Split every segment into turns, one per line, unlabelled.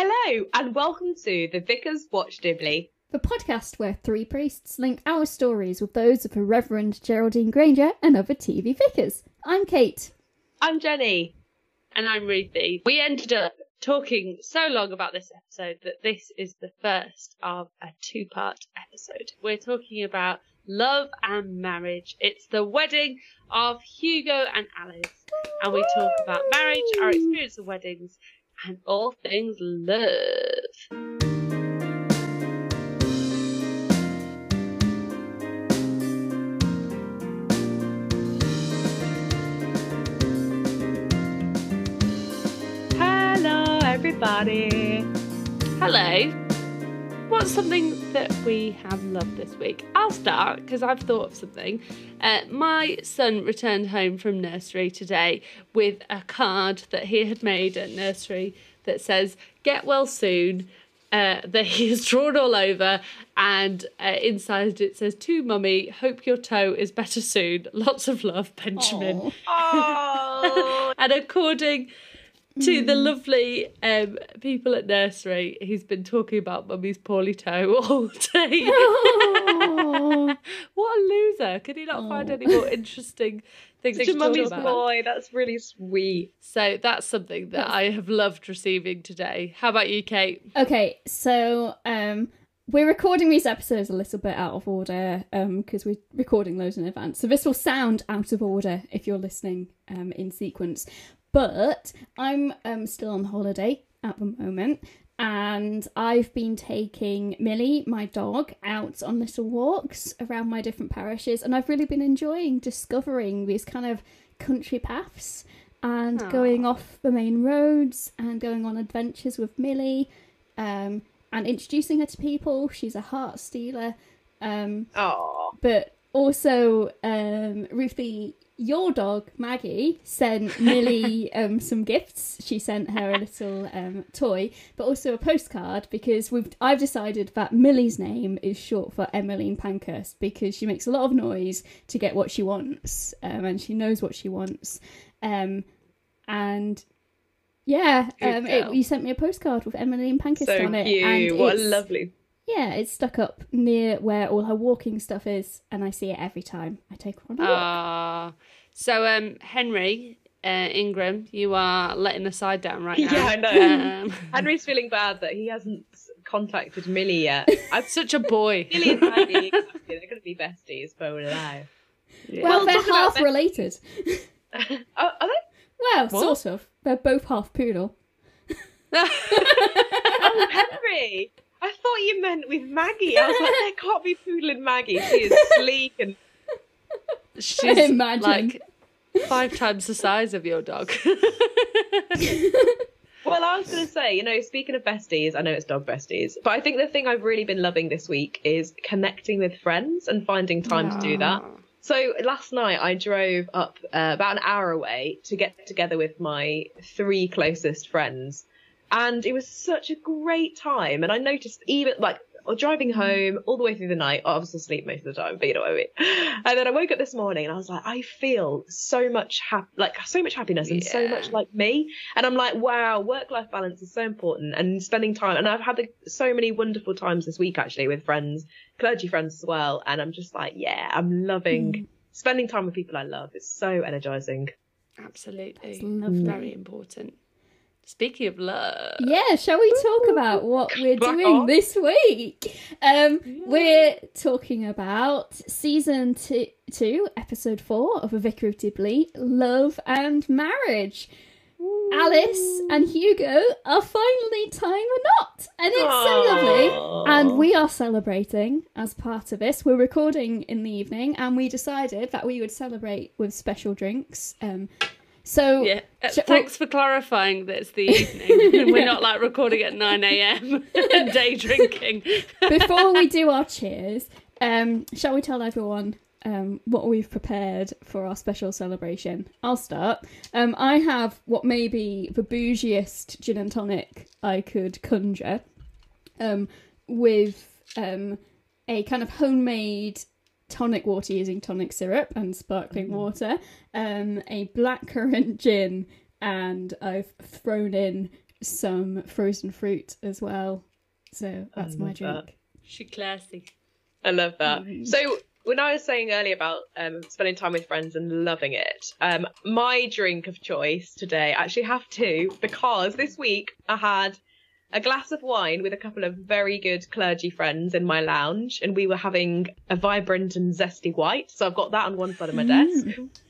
Hello, and welcome to the Vicars Watch Dibley.
The podcast where three priests link our stories with those of the Reverend Geraldine Granger and other TV vicars. I'm Cate.
I'm Jenny.
And I'm Ruthi. We ended up talking so long about this episode that this is the first of a two part episode. We're talking about love and marriage. It's the wedding of Hugo and Alice. And we talk about marriage, our experience of weddings, and all things love.
Hello, everybody.
Hello. What's something that we have loved this week? I'll start because I've thought of something. Uh, my son returned home from nursery today with a card that he had made at nursery that says, Get well soon. Uh, that he has drawn all over, and uh, inside it says, To mummy, hope your toe is better soon. Lots of love, Benjamin.
Oh,
and according to the lovely um, people at nursery, he's been talking about mummy's poorly toe all day.
Oh.
what a loser! Can he not find
Oh.
any more interesting things
such
to
a
talk
mummy's
about?
boy. That's really sweet.
So that's something that I have loved receiving today. How about you, Cate?
Okay, so um, we're recording these episodes a little bit out of order because we're recording those in advance. So this will sound out of order if you're listening um, in sequence. But I'm um, still on holiday at the moment. And I've been taking Millie, my dog, out on little walks around my different parishes. And I've really been enjoying discovering these kind of country paths and
Aw.
going off the main roads and going on adventures with Millie um, and introducing her to people. She's a heart stealer. Um,
Oh,
but also, um, Ruthi, your dog Maggie sent Millie um, some gifts. She sent her a little um, toy, but also a postcard because we've I've decided that Millie's name is short for Emmeline Pankhurst because she makes a lot of noise to get what she wants, um, and she knows what she wants. Um, and yeah, um, it, you sent me a postcard with Emmeline Pankhurst
so
on it,
cute.
and
What a
it's-
lovely.
Yeah, it's stuck up near where all her walking stuff is, and I see it every time I take her on a walk.
Ah, so um, Henry uh, Ingram, you are letting the side down right now.
Yeah, I know.
Um,
Henry's feeling bad that he hasn't contacted Millie yet. I'm
such a boy.
Millie and Maggie, exactly, they're going to be besties for a while.
Yeah.
well,
Well,
they're half
that-
related.
Oh, are they?
Well,
What?
sort of. They're both half poodle.
Oh, Henry! I thought you meant with Maggie. I was like, there can't be Poodle and Maggie. She is sleek and
She's
Imagine.
like five times the size of your dog.
Well, I was going to say, you know, speaking of besties, I know it's dog besties, but I think the thing I've really been loving this week is connecting with friends and finding time to do that. So last night I drove up uh, about an hour away to get together with my three closest friends, and it was such a great time. And I noticed even like driving home all the way through the night, I was asleep most of the time, but you know what I mean. And then I woke up this morning and I was like, I feel so much hap- like so much happiness and so much like me. And I'm like, wow, work life balance is so important and spending time. And I've had the, so many wonderful times this week actually with friends, clergy friends as well. And I'm just like, yeah, I'm loving mm. spending time with people I love. It's so energizing.
Absolutely.
That's lovely.
Very important. Speaking of love.
Yeah, shall we talk about what we're doing this week? Um, we're talking about season two, two, episode four of A Vicar of Dibley, Love and Marriage. Alice and Hugo are finally tying a knot, and it's so lovely. And we are celebrating as part of this. We're recording in the evening, and we decided that we would celebrate with special drinks. Um, so
Yeah. Uh,
Sh-
thanks for clarifying that it's the evening. We're not like recording at 9 a.m. and day drinking.
before we do our cheers, um, shall we tell everyone um, what we've prepared for our special celebration? I'll start. Um, I have what may be the bougiest gin and tonic I could conjure, um, with um, a kind of homemade tonic water using tonic syrup and sparkling water, um, a blackcurrant gin, and I've thrown in some frozen fruit as well. So that's my drink.
that.
She classy.
I love that.
Mm.
So when I was saying earlier about um, spending time with friends and loving it, um, my drink of choice today I actually have two because this week I had a glass of wine with a couple of very good clergy friends in my lounge, and we were having a vibrant and zesty white. So I've got that on one side of my desk. Just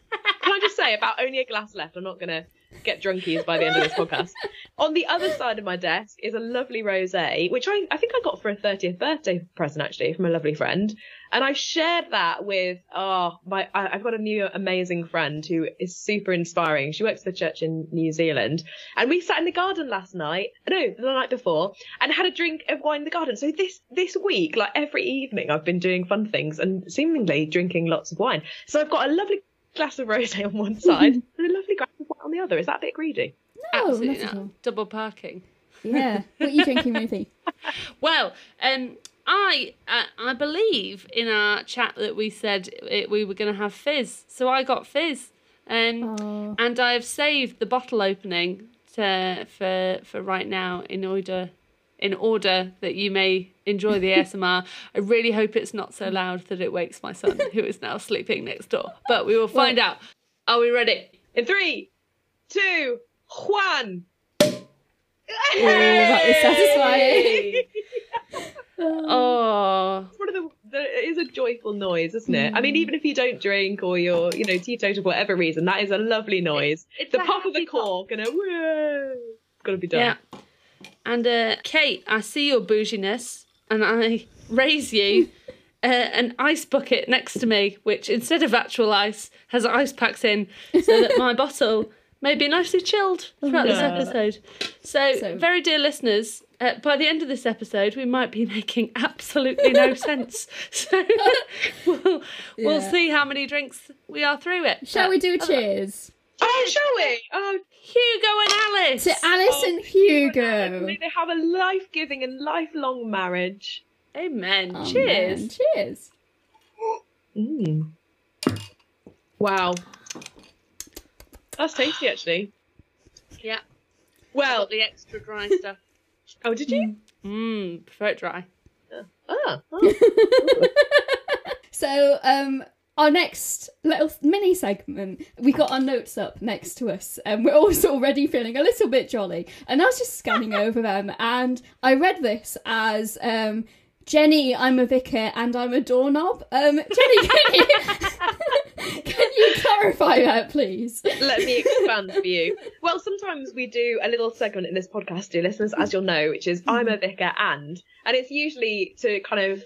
about only a glass left. I'm not gonna get drunkies by the end of this podcast. On the other side of my desk is a lovely rosé, which I, I think I got for a 30th birthday present actually from a lovely friend. And I shared that with, oh, my, I, I've got a new amazing friend who is super inspiring. She works for the church in New Zealand. And we sat in the garden last night, no, the night before, and had a drink of wine in the garden. So this, this week, like every evening, I've been doing fun things and seemingly drinking lots of wine. So I've got a lovely glass of rosé on one side and a lovely glass of wine on the other. Is that a bit greedy?
No,
Absolutely
not
not. Double parking.
Yeah. What are you drinking, Ruthi?
Well, um, I uh, I believe in our chat that we said it, we were going to have fizz, so I got fizz, um,
Oh.
and I've saved the bottle opening to for for right now in order in order that you may enjoy the ASMR. I really hope it's not so loud that it wakes my son, who is now sleeping next door. But we will find out. Are we ready?
In three, two, one.
Oh, that is satisfying.
Oh,
It's one of the, the it is a joyful noise, isn't it? I mean, hmm. even if you don't drink or you're, you know, teetotal for whatever reason, that is a lovely noise.
it's
the
a
pop of the
happy pop.
cork and a whoa, it's got to be done.
Yeah. And uh, Cate, I see your bouginess, and I raise you uh, an ice bucket next to me, which instead of actual ice has ice packs in, so that my bottle may be nicely chilled throughout this episode. So,
So-
very dear listeners, uh, by the end of this episode, we might be making absolutely no sense. So we'll, we'll see how many drinks we are through it.
Shall
But
we do a cheers?
Oh, shall we? Oh,
Hugo and Alice.
To Alice and Hugo.
may they have a life-giving and lifelong marriage.
Amen.
Oh,
Cheers.
Cheers.
Mm. Wow, that's tasty, actually.
Yeah.
Well,
the extra dry stuff.
oh, did you?
Mmm, prefer it dry.
Ah, oh.
So, um, our next little mini segment, we got our notes up next to us, and we're also already feeling a little bit jolly. And I was just scanning over them, and I read this as um, Jenny, I'm a vicar and I'm a doorknob. Um, Jenny, can you, can you clarify that, please?
let me expand for you. Well, sometimes we do a little segment in this podcast, dear listeners, as you'll know, which is I'm a vicar and, and it's usually to kind of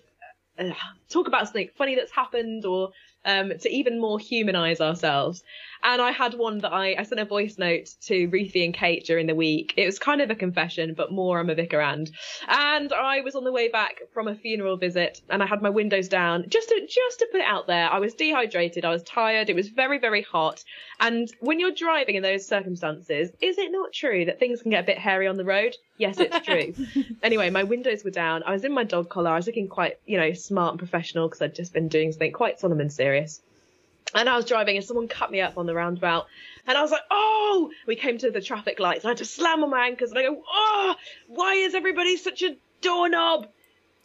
uh, talk about something funny that's happened or um, to even more humanise ourselves. And I had one that I, I sent a voice note to Ruthi and Cate during the week. It was kind of a confession, but more I'm a vicar and. And I was on the way back from a funeral visit and I had my windows down just to, just to put it out there. I was dehydrated. I was tired. It was very, very hot. And when you're driving in those circumstances, is it not true that things can get a bit hairy on the road? Yes, it's true. anyway, my windows were down. I was in my dog collar. I was looking quite, you know, smart and professional because I'd just been doing something quite solemn and serious. And I was driving and someone cut me up on the roundabout. And I was like, oh, we came to the traffic lights. I had to slam on my anchors and I go, oh, why is everybody such a doorknob?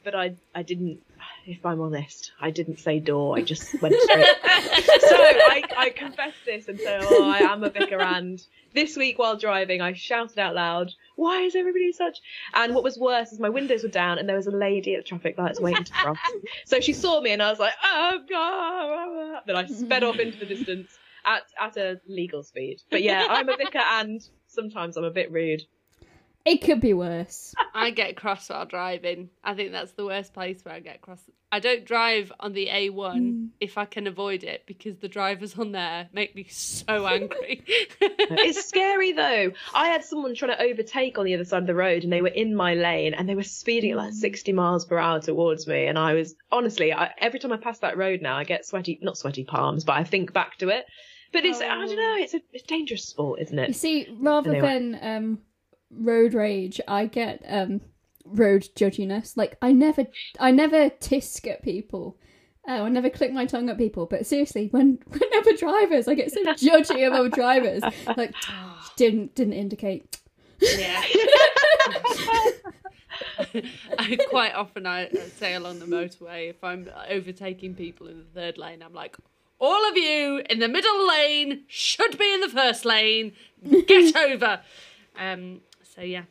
But I, I didn't, if I'm honest, I didn't say door. I just went straight. so I, I confessed this and said, oh, I am a vicar. And this week while driving, I shouted out loud, why is everybody such? And what was worse is my windows were down and there was a lady at the traffic lights waiting to cross. so she saw me and I was like, oh, God. Then I sped off into the distance at, at a legal speed. But yeah, I'm a vicar and sometimes I'm a bit rude.
It could be worse.
I get cross while driving. I think that's the worst place where I get cross. I don't drive on the A1 if I can avoid it because the drivers on there make me so angry.
It's scary though. I had someone trying to overtake on the other side of the road and they were in my lane and they were speeding at like 60 miles per hour towards me. And I was honestly, I, every time I pass that road now, I get sweaty, not sweaty palms, but I think back to it. But it's, I don't know, it's a, it's a dangerous sport, isn't it?
You see, rather
Anyway.
than um, road rage, I get um, road judginess. Like I never, I never tisk at people. Oh, I never click my tongue at people. But seriously, when whenever drivers, I get so judgy about drivers. Like didn't didn't indicate.
Yeah. I quite often I say along the motorway if I'm overtaking people in the third lane, I'm like, all of you in the middle lane should be in the first lane. Get over. Um, so yeah,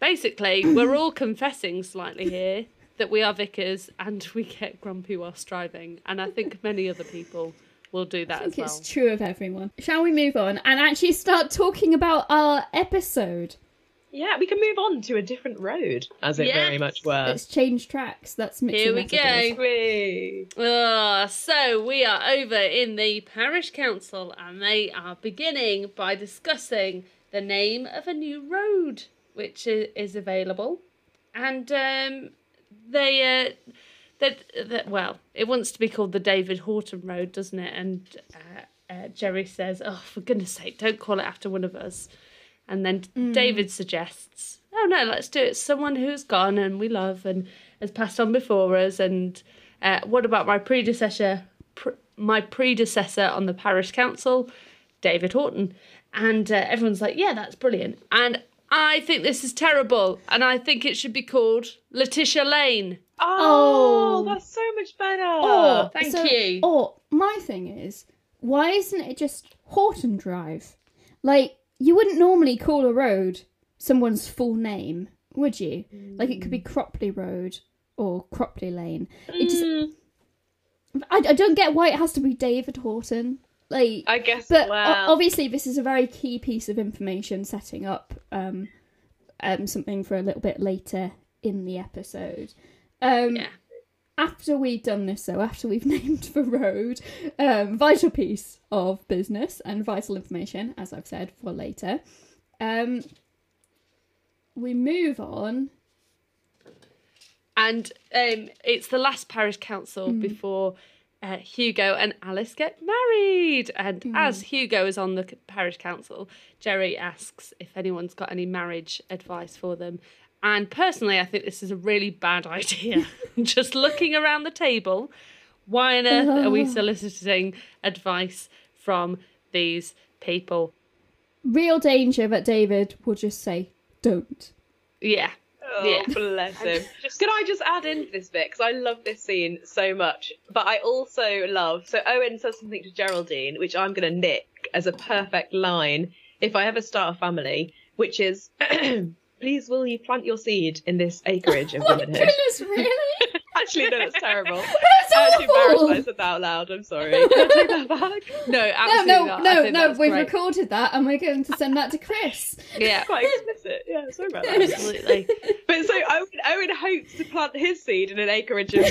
basically we're all confessing slightly here that we are vicars and we get grumpy whilst driving, and I think many other people will do that
I think
as well.
it's true of everyone. Shall we move on and actually start talking about our episode?
Yeah, we can move on to a different road, as it very much were.
Let's change tracks. That's mixing
Here we
metaphors.
go.
Whee!
Ah, so we are over in the parish council and they are beginning by discussing the name of a new road which is available. And um, they, uh, that, that, well, it wants to be called the David Horton Road, doesn't it? And uh, uh, Jerry says, oh, for goodness sake, don't call it after one of us. And then David suggests, oh no, let's do it. Someone who's gone and we love and has passed on before us. And uh, what about my predecessor? Pr- my predecessor on the parish council, David Horton. And uh, everyone's like, yeah, that's brilliant. And I think this is terrible. And I think it should be called Letitia Lane.
Oh,
Oh.
that's so much better.
Or,
Thank
so-
you.
Or my thing is, why isn't it just Horton Drive? Like you wouldn't normally call a road someone's full name, would you? Like it could be Cropley Road or Cropley Lane. It just,
Mm,
I, I don't get why it has to be David Horton. Like,
I guess.
but obviously this is a very key piece of information setting up um, um something for a little bit later in the episode. Um,
Yeah.
after we've done this though after we've named the road um, vital piece of business and vital information as i've said for later um, we move on
And um, it's the last parish council before uh, Hugo and Alice get married. And as Hugo is on the parish council, Jerry asks if anyone's got any marriage advice for them. And personally, I think this is a really bad idea. Just looking around the table, why on earth are we soliciting advice from these people?
real danger that david will just say don't
Yeah.
Oh,
Yeah.
bless him. Can I just add into this bit because I love this scene so much, but I also love. So Owen says something to Geraldine, which I'm going to nick as a perfect line if I ever start a family, which is, "Please, will you plant your seed in this acreage of womanhood?"
Oh, goodness really
Actually, no, that's terrible.
that's
I'm actually embarrassed that I said that out loud. I'm sorry. Can I take that back?
No,
no
absolutely
no
not. I
no
think
no we've
great.
recorded that and we're going to send that to chris
Yeah,
Quite explicit. Yeah, sorry about that.
absolutely.
But so Owen, Owen hopes to plant his seed in an acreage of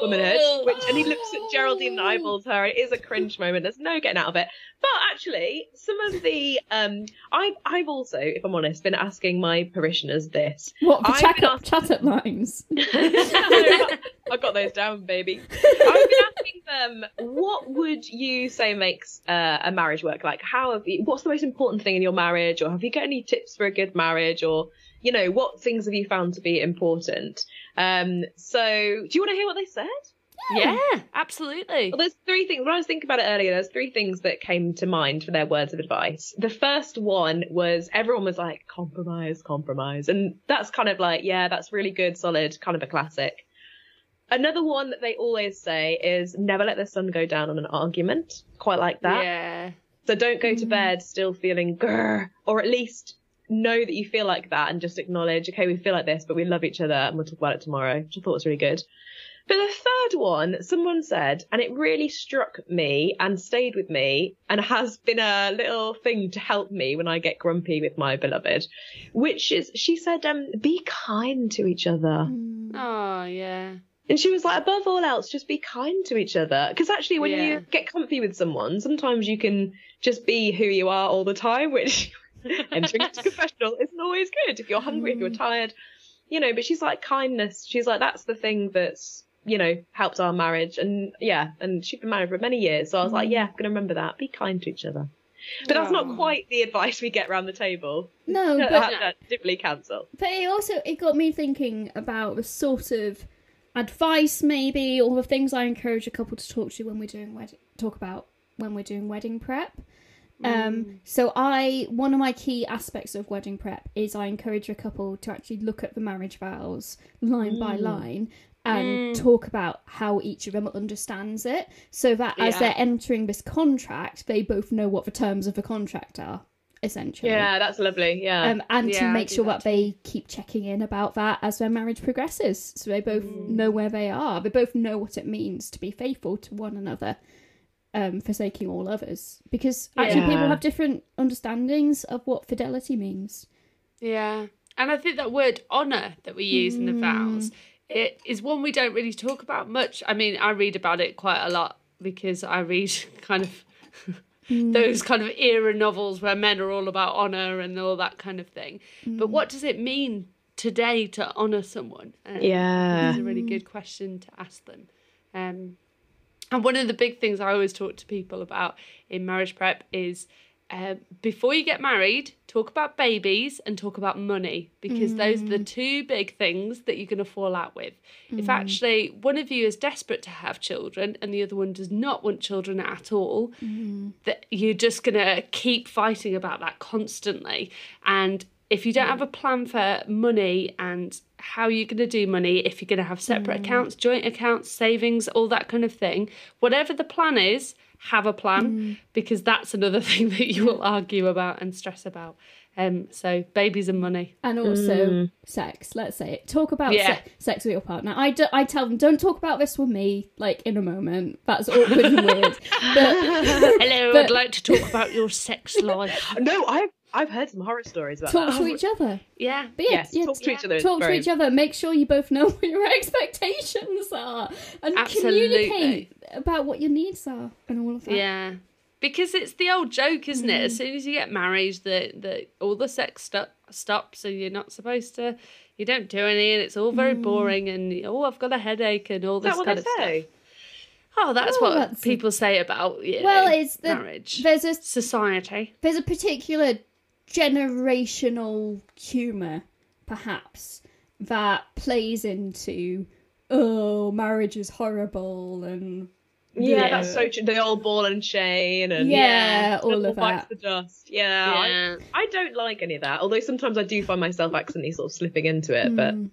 womanhood, which and he looks at Geraldine and eyeballs her. It is a cringe moment. There's no getting out of it. But actually, some of the um, I've I've also, if I'm honest, been asking my parishioners this.
what the chat
been
up, chat up lines
I got those down, baby. I've been asking them, what would you say makes uh, a marriage work? Like, how have you? What's the most important thing in your marriage, or have you got any tips for a good marriage, or you know, what things have you found to be important? Um, so, do you want to hear what they said?
Yeah, absolutely.
Well, there's three things. When I was thinking about it earlier, there's three things that came to mind for their words of advice. The first one was everyone was like, compromise, compromise. And that's kind of like, yeah, that's really good, solid, kind of a classic. Another one that they always say is never let the sun go down on an argument. Quite like that.
Yeah.
So don't go to bed still feeling grr, or at least know that you feel like that and just acknowledge, okay, we feel like this, but we love each other and we'll talk about it tomorrow, which I thought was really good. But the third one, someone said, and it really struck me and stayed with me and has been a little thing to help me when I get grumpy with my beloved, which is, she said, um, be kind to each other.
Oh, yeah.
And she was like, above all else, just be kind to each other. Because actually, when
Yeah.
you get comfy with someone, sometimes you can just be who you are all the time, which entering into confessional isn't always good. If you're hungry, if you're mm. tired, you know. But she's like, kindness. She's like, that's the thing that's, you know, helped our marriage. And yeah, and she's been married for many years. So I was like, mm. yeah, I'm going to remember that. Be kind to each other. But that's not quite the advice we get around the table.
no but
that Dibley cancel.
But it also it got me thinking about the sort of advice maybe or the things I encourage a couple to talk to when we're doing wedding talk about when we're doing wedding prep. Um, mm. so I one of my key aspects of wedding prep is I encourage a couple to actually look at the marriage vows line by mm. line and mm. talk about how each of them understands it so that as
Yeah.
they're entering this contract they both know what the terms of the contract are essentially
Yeah, that's lovely. Yeah.
um, and to
Yeah, I
make sure
that
that they keep checking in about that as their marriage progresses so they both
Mm.
know where they are they both know what it means to be faithful to one another um, forsaking all others because actually people have different understandings of what fidelity means
Yeah. And I think that word honour that we use in the vows, it is one we don't really talk about much. I mean, I read about it quite a lot because I read kind of those kind of era novels where men are all about honour and all that kind of thing. But what does it mean today to honour someone? Um,
Yeah.
It's a really good question to ask them. Um, and one of the big things I always talk to people about in marriage prep is um, before you get married, talk about babies and talk about money because those are the mm. two big things that you're going to fall out with. If mm. actually one of you is desperate to have children and the other one does not want children at all, mm-hmm. that you're just going to keep fighting about that constantly. And if you don't have a plan for money and how you're going to do money, if you're going to have separate mm. accounts, joint accounts, savings, all that kind of thing, whatever the plan is, have a plan because that's another thing that you will argue about and stress about. Um, so babies and money.
and also sex let's say it talk about
Yeah.
se- sex with your partner I, do, I tell them don't talk about this with me like in a moment that's awkward and weird but
Hello,
But-
I'd like to talk about your sex life.
no, I've I've heard some horror stories about
talk
that.
to each other
Yeah.
But yeah,
Yes,
yeah,
talk to each other
Talk to each other. Make sure you both know what your expectations are, and
Absolutely.
communicate about what your needs are, and all of that.
Yeah. Because it's the old joke, isn't it?
Mm.
As soon as you get married, the, the all the sex stu- stops, and you're not supposed to, you don't do any, and it's all very
Mm.
boring, and oh, I've got a headache, and all this kind of stuff. Oh, that's
Well,
what
that's-
people say about you know,
Well, it's the,
marriage,
there's a
society.
there's a particular generational humor, perhaps, that plays into oh, marriage is horrible and
Yeah,
Yeah.
that's so true. The old ball and chain and
yeah, all
Little
of
bites
that.
the dust. Yeah, I-
Yeah.
I, don't like any of that. Although sometimes I do find myself accidentally sort of slipping into it. But
Mm.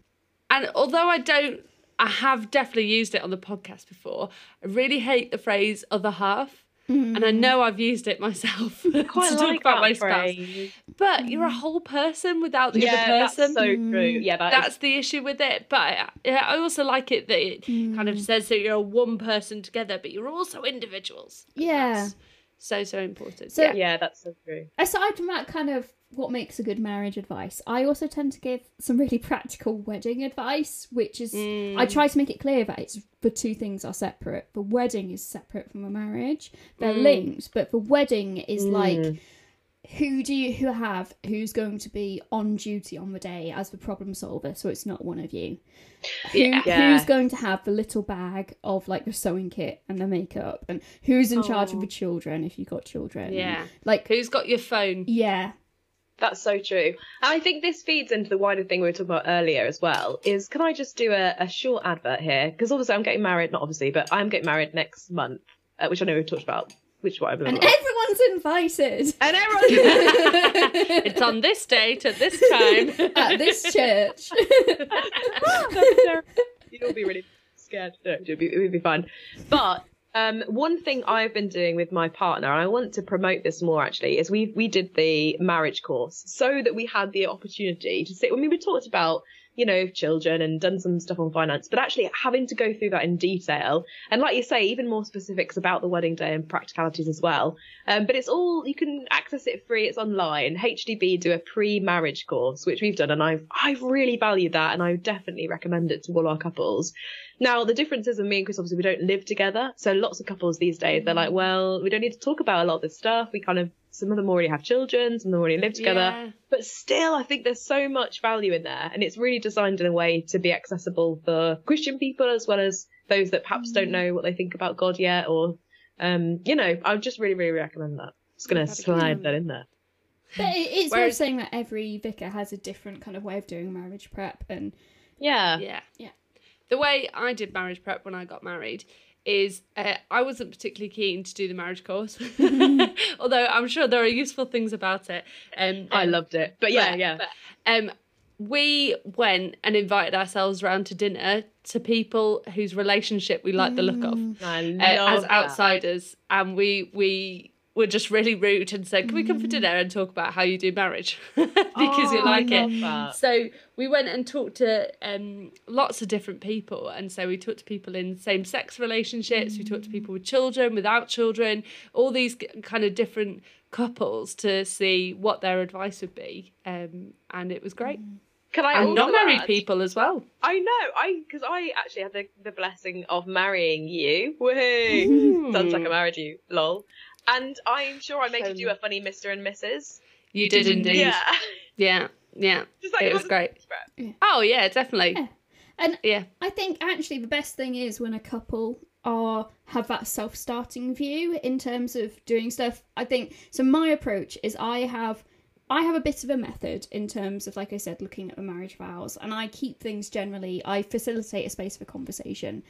And although I don't, I have definitely used it on the podcast before. I really hate the phrase "other half," and I mm. know I've used it myself to
quite
talk about my spouse.
phrase.
But you're a mm. whole person without the
Yeah,
other
that's
person.
so true. Yeah, that is-
That's the issue with it. But I- yeah, I also like it that it kind of mm. says that you're a one person together, but you're also individuals.
Yeah.
That's so so important.
So-
yeah.
yeah, that's so true.
aside from that kind of what makes a good marriage advice i also tend to give some really practical wedding advice which is i mm. try to make it clear that it's the two things are separate the wedding is separate from a marriage they're mm. linked but the wedding is like mm. Who do you who have who's going to be on duty on the day as the problem solver so it's not one of you who,
Yeah.
Yeah.
who's going to have the little bag of like the sewing kit and the makeup and who's in charge of the children if you've got children
Yeah.
like
Who's got your phone?
yeah
That's so true. And I think this feeds into the wider thing we were talking about earlier as well. Is can I just do a, a short advert here? Because obviously I'm getting married, not obviously, but I'm getting married next month, uh, which I know we've talked about. Which one?
and everyone's invited
and everyone.
It's on this date at this time.
at this church.
You'll be really scared. No, it would be, it would be fine. But um, one thing I've been doing with my partner, and I want to promote this more actually, is we we did the marriage course so that we had the opportunity to sit. I mean, we talked about you know children and done some stuff on finance, but actually having to go through that in detail and, like you say, even more specifics about the wedding day and practicalities as well. Um, but it's all you can access it free. It's online. HTB do a pre-marriage course, which we've done, and I've I've really valued that, and I definitely recommend it to all our couples. Now, the difference is with me and Chris, obviously, we don't live together. So lots of couples these days, they're like, well, we don't need to talk about a lot of this stuff. We kind of, some of them already have children, some of them already live together.
Yeah.
But still, I think there's so much value in there. And it's really designed in a way to be accessible for Christian people as well as those that perhaps don't know what they think about God yet. Or, um, you know, I would just really, really recommend that. Just going to slide that in there.
But it, it's worth saying that every vicar has a different kind of way of doing marriage prep, and
Yeah.
Yeah.
Yeah.
The way I did marriage prep when I got married is uh, I wasn't particularly keen to do the marriage course, although I'm sure there are useful things about it. Um,
I
um,
loved it. But yeah,
but-
yeah.
but, um, we went and invited ourselves round to dinner to people whose relationship we like the look of uh,
love
as
that.
outsiders, and we we were just really rude and said, "Can we come for dinner and talk about how you do marriage because you
Oh,
like
I
it?"
that.
So we went and talked to um, lots of different people, and so we talked to people in same-sex relationships. We talked to people with children, without children, all these kind of different couples to see what their advice would be, um, and it was great.
Can I
And
also
not married
add-
people as well.
I know, I because I actually had the, the blessing of marrying you. Woohoo! Sounds like I married you, lol. And I'm sure I made you do a funny Mr. and Mrs.
You did indeed.
Yeah,
Yeah, yeah.
Just like
It was great.
desperate.
Oh yeah, definitely.
Yeah. And
Yeah.
I think actually the best thing is when a couple are have that self-starting view in terms of doing stuff. I think so. My approach is I have I have a bit of a method in terms of, like I said, looking at the marriage vows, and I keep things generally. I facilitate a space for conversation,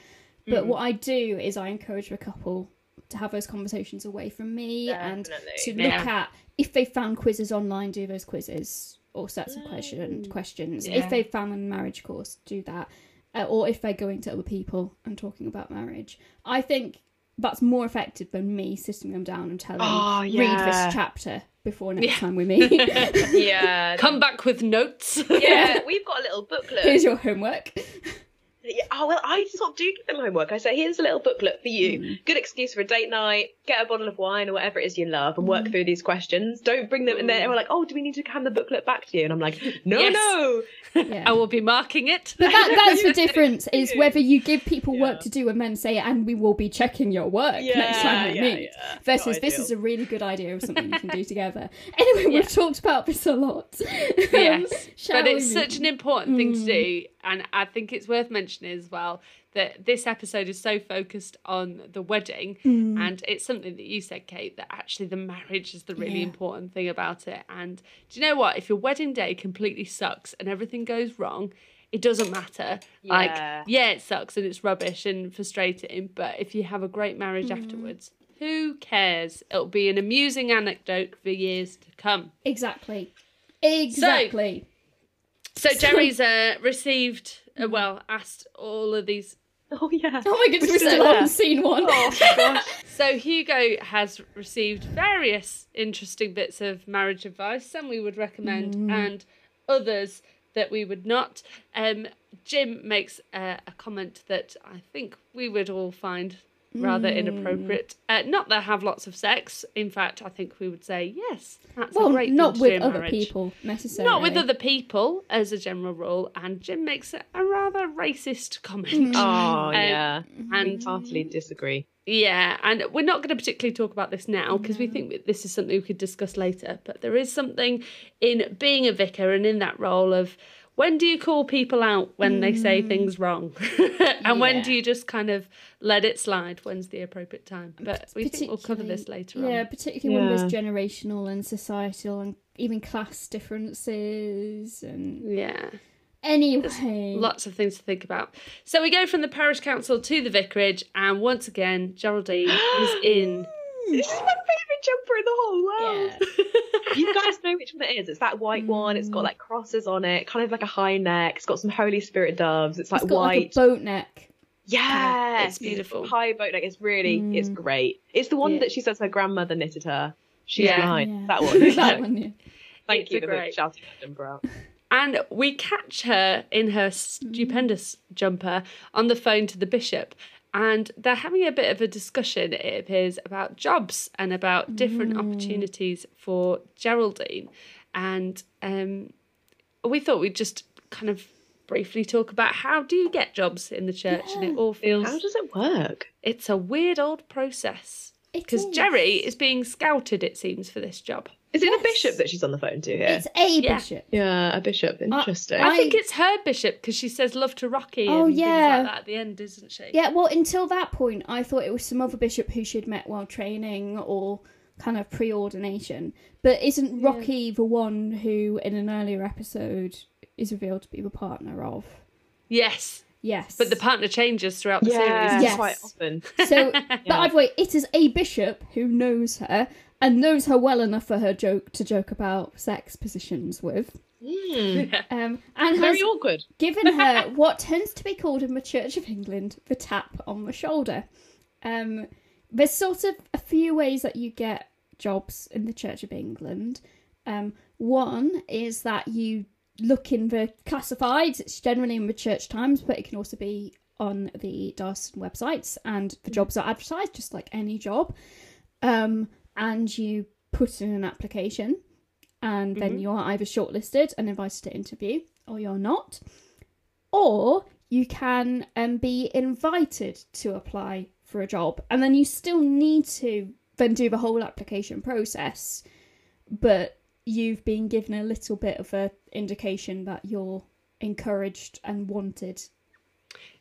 but mm. what I do is I encourage the couple to have those conversations away from me and to look
Yeah.
at if they found quizzes online, do those quizzes or sets of question questions.
Yeah.
If they found a marriage course, do that. Uh, or if they're going to other people and talking about marriage, I think that's more effective than me sitting them down and telling
Oh,
read this chapter before next
Yeah.
time we meet.
Yeah,
Come back with notes.
yeah. We've got a little booklet.
Here's your homework.
Yeah, oh well, I sort of do give them homework. I say, here's a little booklet for you.
Mm.
Good excuse for a date night. Get a bottle of wine or whatever it is you love, and work
Mm.
through these questions. Don't bring them. In there. And then we're like, oh, do we need to hand the booklet back to you? And I'm like, no,
Yes.
no.
Yeah.
I will be marking it.
But that, that's the difference is whether you give people
Yeah.
work to do and then say, and we will be checking your work next time we
yeah,
meet.
yeah.
Versus,
Not
this is a really good idea of something you can do together. Anyway, we've talked about this a lot.
yes, but it's such an important thing to
Mm.
do, and I think it's worth mentioning as well that this episode is so focused on the wedding,
Mm.
and it's something that you said, Cate, that actually the marriage is the really
Yeah.
important thing about it. And do you know what? If your wedding day completely sucks and everything goes wrong. It doesn't matter.
Yeah.
Like, yeah, it sucks and it's rubbish and frustrating, but if you have a great marriage
Mm.
afterwards, who cares? It'll be an amusing anecdote for years to come.
Exactly. Exactly.
So Jerry's uh, received, uh, well, asked all of these.
Oh yeah.
oh my goodness, we
still
still
there.
haven't seen one.
Oh gosh.
So Hugo has received various interesting bits of marriage advice. Some we would recommend, and others that we would not. Um, Jim makes uh, a comment that I think we would all find rather hmm. inappropriate. Uh, not that have lots of sex. In fact, I think we would say yes. That's a
well,
great
not
to
with
do in
other
marriage.
people necessarily.
Not with other people, as a general rule. And Jim makes a, a rather racist comment.
Oh yeah.
and
We heartily disagree.
yeah, and we're not going to particularly talk about this now because we think that this is something we could discuss later. But there is something in being a vicar and in that role of when do you call people out when they say mm. things wrong, and when do you just kind of let it slide? When's the appropriate time? But we think we'll cover this later
Yeah,
on.
Yeah particularly when there's generational and societal and even class differences and
Yeah.
anyway.
Lots of things to think about. So we go from the parish council to the vicarage, and once again, Geraldine is in.
This is my favourite jumper in the whole world.
Yeah.
you guys know which one it is. It's that white one. It's got like crosses on it, kind of like a high neck. It's got some Holy Spirit doves. It's like
It's
white.
like a boat neck.
yeah,
It's beautiful.
High boat neck. It's really, it's mm. great. It's the one
Yeah.
that she says her grandmother knitted her. She's
Yeah.
behind
Yeah.
that one.
that one, yeah.
Thank
It's
you for shouting out.
And we catch her in her stupendous mm. jumper on the phone to the bishop. And they're having a bit of a discussion, it appears, about jobs and about different opportunities for Geraldine. And um, we thought we'd just kind of briefly talk about how do you get jobs in the church and it all feels
How does it work?
it's a weird old process because. Jerry is being scouted it seems for this job
Is it
Yes.
a bishop that she's on the phone to here?
It's a
Yeah.
bishop.
Yeah, a bishop. Interesting.
I,
I-
think it's her bishop because she says love to Rocky
Oh,
and things
yeah.
like that at the end isn't she
Yeah, well, until that point, I thought it was some other bishop who she'd met while training or kind of pre-ordination. But isn't Rocky the one who, in an earlier episode, is revealed to be the partner of?
yes
Yes.
But the partner changes throughout the
Yeah,
series.
Yes.
quite often.
So, but either way, it is a bishop who knows her and knows her well enough for her joke to joke about sex positions with.
Hmm.
Um, and has
Very awkward.
given her what tends to be called in the Church of England the tap on the shoulder. Um, there's sort of a few ways that you get jobs in the Church of England. Um, one is that you look in the classifieds, it's generally in the Church Times, but it can also be on the diocesan websites, and the jobs are advertised just like any job. Um, and you put in an application, and then you are either shortlisted and invited to interview, or you're not or you can um, be invited to apply for a job and then you still need to then do the whole application process but you've been given a little bit of a indication that you're encouraged and wanted.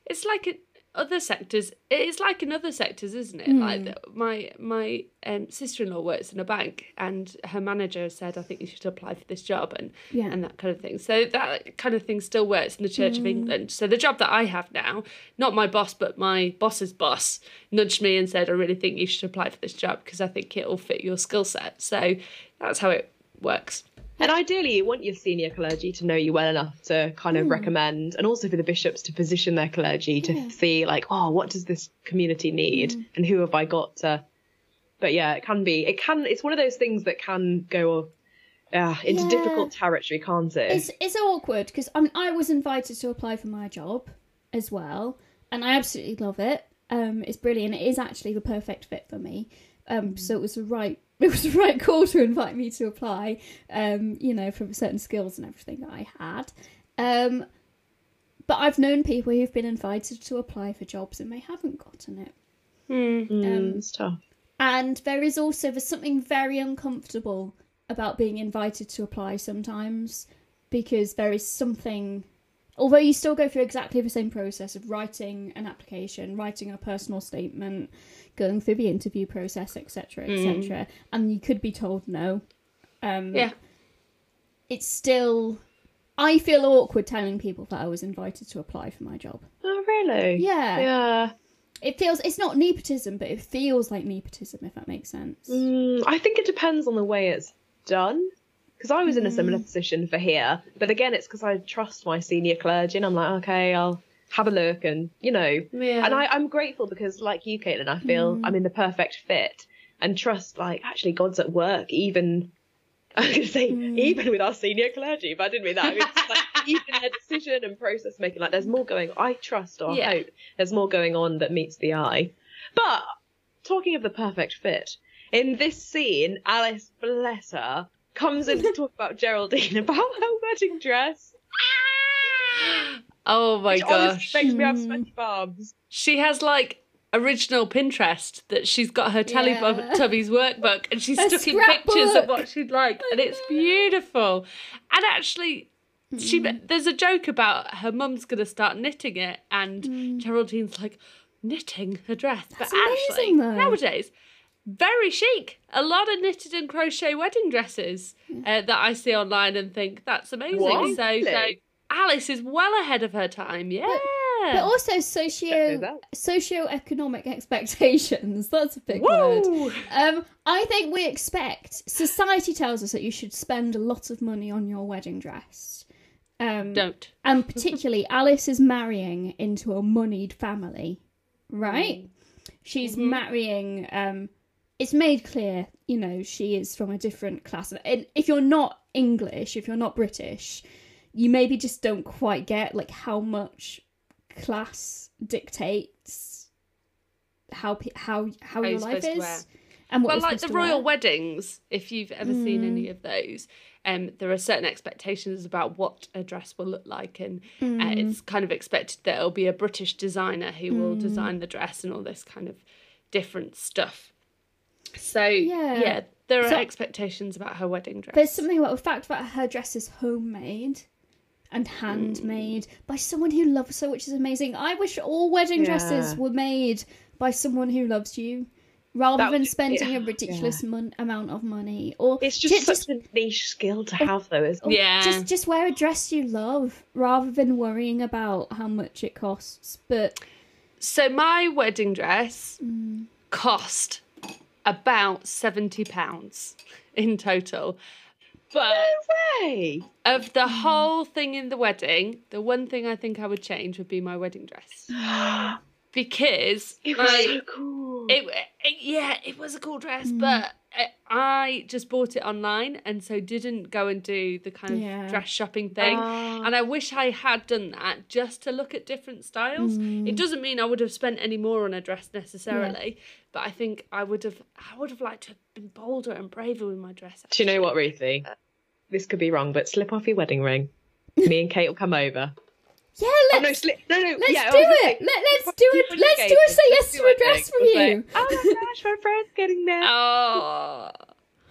It's like in other sectors. It's like in other sectors, isn't it?
Hmm.
Like the, my my um, sister in law works in a bank, and her manager said, "I think you should apply for this job," and
Yeah.
and that kind of thing. So that kind of thing still works in the Church
Hmm.
of England. So the job that I have now, not my boss, but my boss's boss, nudged me and said, "I really think you should apply for this job because I think it'll fit your skill set." So that's how it works.
And ideally, you want your senior clergy to know you well enough to kind of recommend, and also for the bishops to position their clergy to
Yeah.
see, like, oh, what does this community need, and who have I got to. But yeah, it can be. It can. It's one of those things that can go uh, into
Yeah.
difficult territory, can't it?
it's, it's awkward because I, mean, I was invited to apply for my job as well and i absolutely love it um, it's brilliant it is actually the perfect fit for me um, so it was the right it was the right call to invite me to apply um, you know for certain skills and everything that i had. Um, but i've known people who've been invited to apply for jobs and they haven't gotten it.
Mm,
um,
it's tough.
and there is also there's something very uncomfortable about being invited to apply sometimes because there is something although you still go through exactly the same process of writing an application writing a personal statement going through the interview process etc etc and you could be told no um
Yeah.
it's still i feel awkward telling people that i was invited to apply for my job
Oh, really?
yeah
Yeah.
it feels it's not nepotism but it feels like nepotism if that makes sense
Mm, I think it depends on the way it's done. Because I was in a
Mm.
similar position for here, but again, it's because I trust my senior clergy, and I'm like, okay, I'll have a look, and you know,
Yeah.
and I, I'm grateful because, like you, Caitlin, I feel
Mm.
I'm in the perfect fit, and trust like actually God's at work, even. I was gonna say
Mm.
even with our senior clergy, but I didn't mean that. I mean, like, even their decision and process making, like there's more going. I trust or
Yeah.
hope there's more going on that meets the eye. But talking of the perfect fit, in this scene, Alice, bless her, comes in to talk about Geraldine about her wedding dress.
Oh my
which honestly
gosh.
makes me have
Mm.
sweaty palms.
She has like original Pinterest that she's got her
Yeah.
Teletubbies workbook and she's
A
stuck in pictures of what she'd like and it's beautiful. And actually she
Mm.
there's a joke about her mum's gonna start knitting it and
Mm.
Geraldine's like knitting her dress.
That's
but actually
amazing, though.
nowadays very chic. A lot of knitted and crochet wedding dresses uh, that I see online and think that's amazing.
What?
So, so Alice is well ahead of her time. Yeah.
But also
Check
socio
those out.
socio-economic expectations. That's a big word. Um, I think we expect society tells us that you should spend a lot of money on your wedding dress. Um,
Don't.
and particularly Alice is marrying into a moneyed family, right? She's marrying. Um, it's made clear, you know, she is from a different class. And if you're not English, if you're not British, you maybe just don't quite get like how much class dictates how pe- how how your life
supposed to wear.
is. And what
Well, like the royal
wear.
weddings, if you've ever seen any of those, um, there are certain expectations about what a dress will look like, and uh, it's kind of expected that it'll be a British designer who will design the dress and all this kind of different stuff. So
Yeah.
yeah, there are
So-
expectations about her wedding dress.
There's something about the fact that her dress is homemade and handmade by someone who loves her, which is amazing. I wish all wedding dresses were made by someone who loves you. rather
That
than spending
yeah.
a ridiculous mon- amount of money or
It's just
ju-
such a niche skill to have, though, isn't it?
Yeah.
just just wear a dress you love rather than worrying about how much it costs but
So my wedding dress
Mm.
cost about seventy pounds in total. But
No way.
of the whole thing in the wedding, the one thing I think I would change would be my wedding dress. Because
It was
I,
so cool.
it, it- yeah, it was a cool dress,
Mm.
but I- I just bought it online and so didn't go and do the kind of
Yeah.
dress shopping thing.
Ah.
And I wish I had done that just to look at different styles.
Mm.
It doesn't mean I would have spent any more on a dress necessarily, but I think I would have I would have liked to have been bolder and braver with my dress.
Do you know what, Ruthi? This could be wrong, but slip off your wedding ring. Me and Cate will come over.
Yeah
Oh
let's
no, slip! No, no.
let's
yeah,
do it
say,
Let, let's do it let's do a
engaged,
say yes
let's
to
do
a
it,
dress from
We'll
you
say, Oh my gosh, my friend's getting there.
Oh,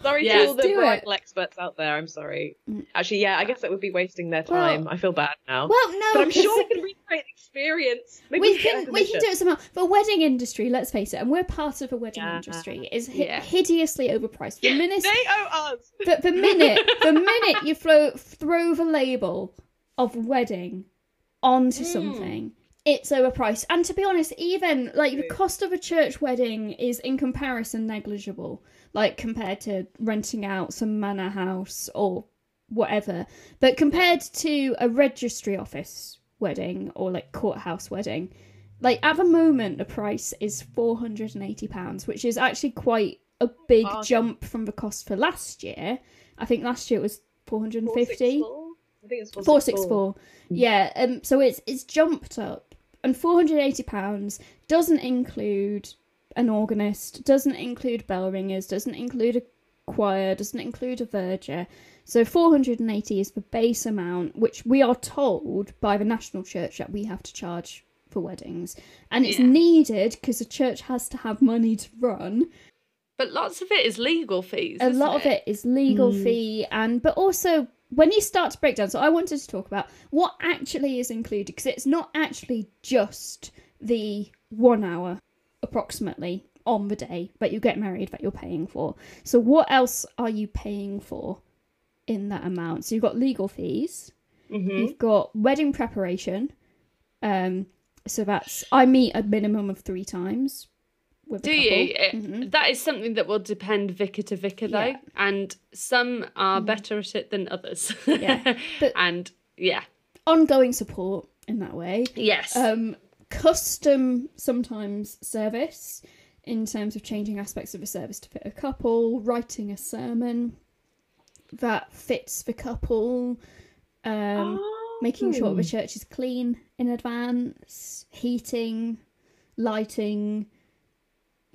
Sorry
Yeah.
to all the bridal experts out there. I'm sorry.
Mm.
Actually, yeah, I guess that would be wasting their
Well-
time. I feel bad now.
well no
but I'm sure we can recreate the experience. Maybe
we
should
can we can do it somehow. The wedding industry, let's face it, and we're part of a wedding
Yeah.
industry, is hi-
Yeah.
hideously overpriced. The minute,
They owe us.
the, the minute, the minute you throw throw the label of wedding onto
Mm.
something, it's overpriced. And to be honest, even like the cost of a church wedding is in comparison negligible, like compared to renting out some manor house or whatever. But compared to a registry office wedding or like courthouse wedding, like at the moment the price is four hundred and eighty pounds, which is actually quite a big
Bargain.
jump from the cost for last year. I think last year it was four hundred and fifty.
464? I think it's
Four six four. Yeah, um so it's it's jumped up. And four hundred and eighty pounds doesn't include an organist, doesn't include bell ringers, doesn't include a choir, doesn't include a verger. So 480 is the base amount, which we are told by the National Church that we have to charge for weddings. And it's
Yeah.
needed because the church has to have money to run.
but lots of it is legal fees.
A
isn't
lot of it is legal
Mm.
fee and but also when you start to break down, so I wanted to talk about what actually is included because it's not actually just the one hour approximately on the day that you get married that you're paying for. So what else are you paying for in that amount? So you've got legal fees,
Mm-hmm.
you've got wedding preparation. Um, so that's I meet a minimum of three times.
Do you? It-
Mhm.
That is something that will depend vicar to vicar, though,
Yeah.
and some are better at it than others.
Yeah, but-
and yeah,
Ongoing support in that way.
yes,
um, custom sometimes service in terms of changing aspects of a service to fit a couple, writing a sermon that fits the couple, um, making sure
Oh.
the church is clean in advance, heating, lighting.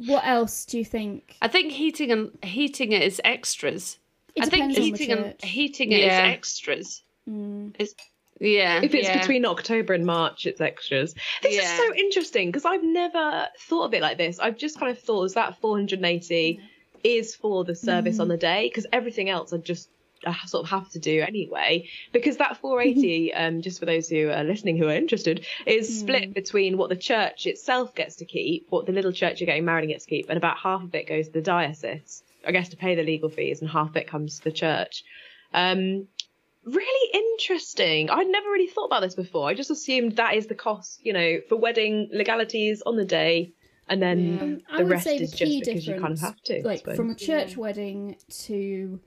What else do you think?
I think heating and heating it is extras.
It
I think
depends on the
heating and heating it is
Yeah.
extras.
Mm.
Yeah,
If it's
yeah.
between October and March, it's extras. This
Yeah.
is so interesting because I've never thought of it like this. I've just kind of thought is that 480 is for the service
Mm.
on the day because everything else I just I sort of have to do anyway. Because that 480, um, just for those who are listening who are interested, is
Mm.
split between what the church itself gets to keep, what the little church you're getting married in gets to keep, and about half of it goes to the diocese. I guess to pay the legal fees, and half of it comes to the church. Um, really interesting. I'd never really thought about this before. I just assumed that is the cost, you know, for wedding legalities on the day, and then
Yeah.
Um, I
the
would
rest
say
is
the
just
key
because you kind of
difference,
have to.
Like from a church wedding to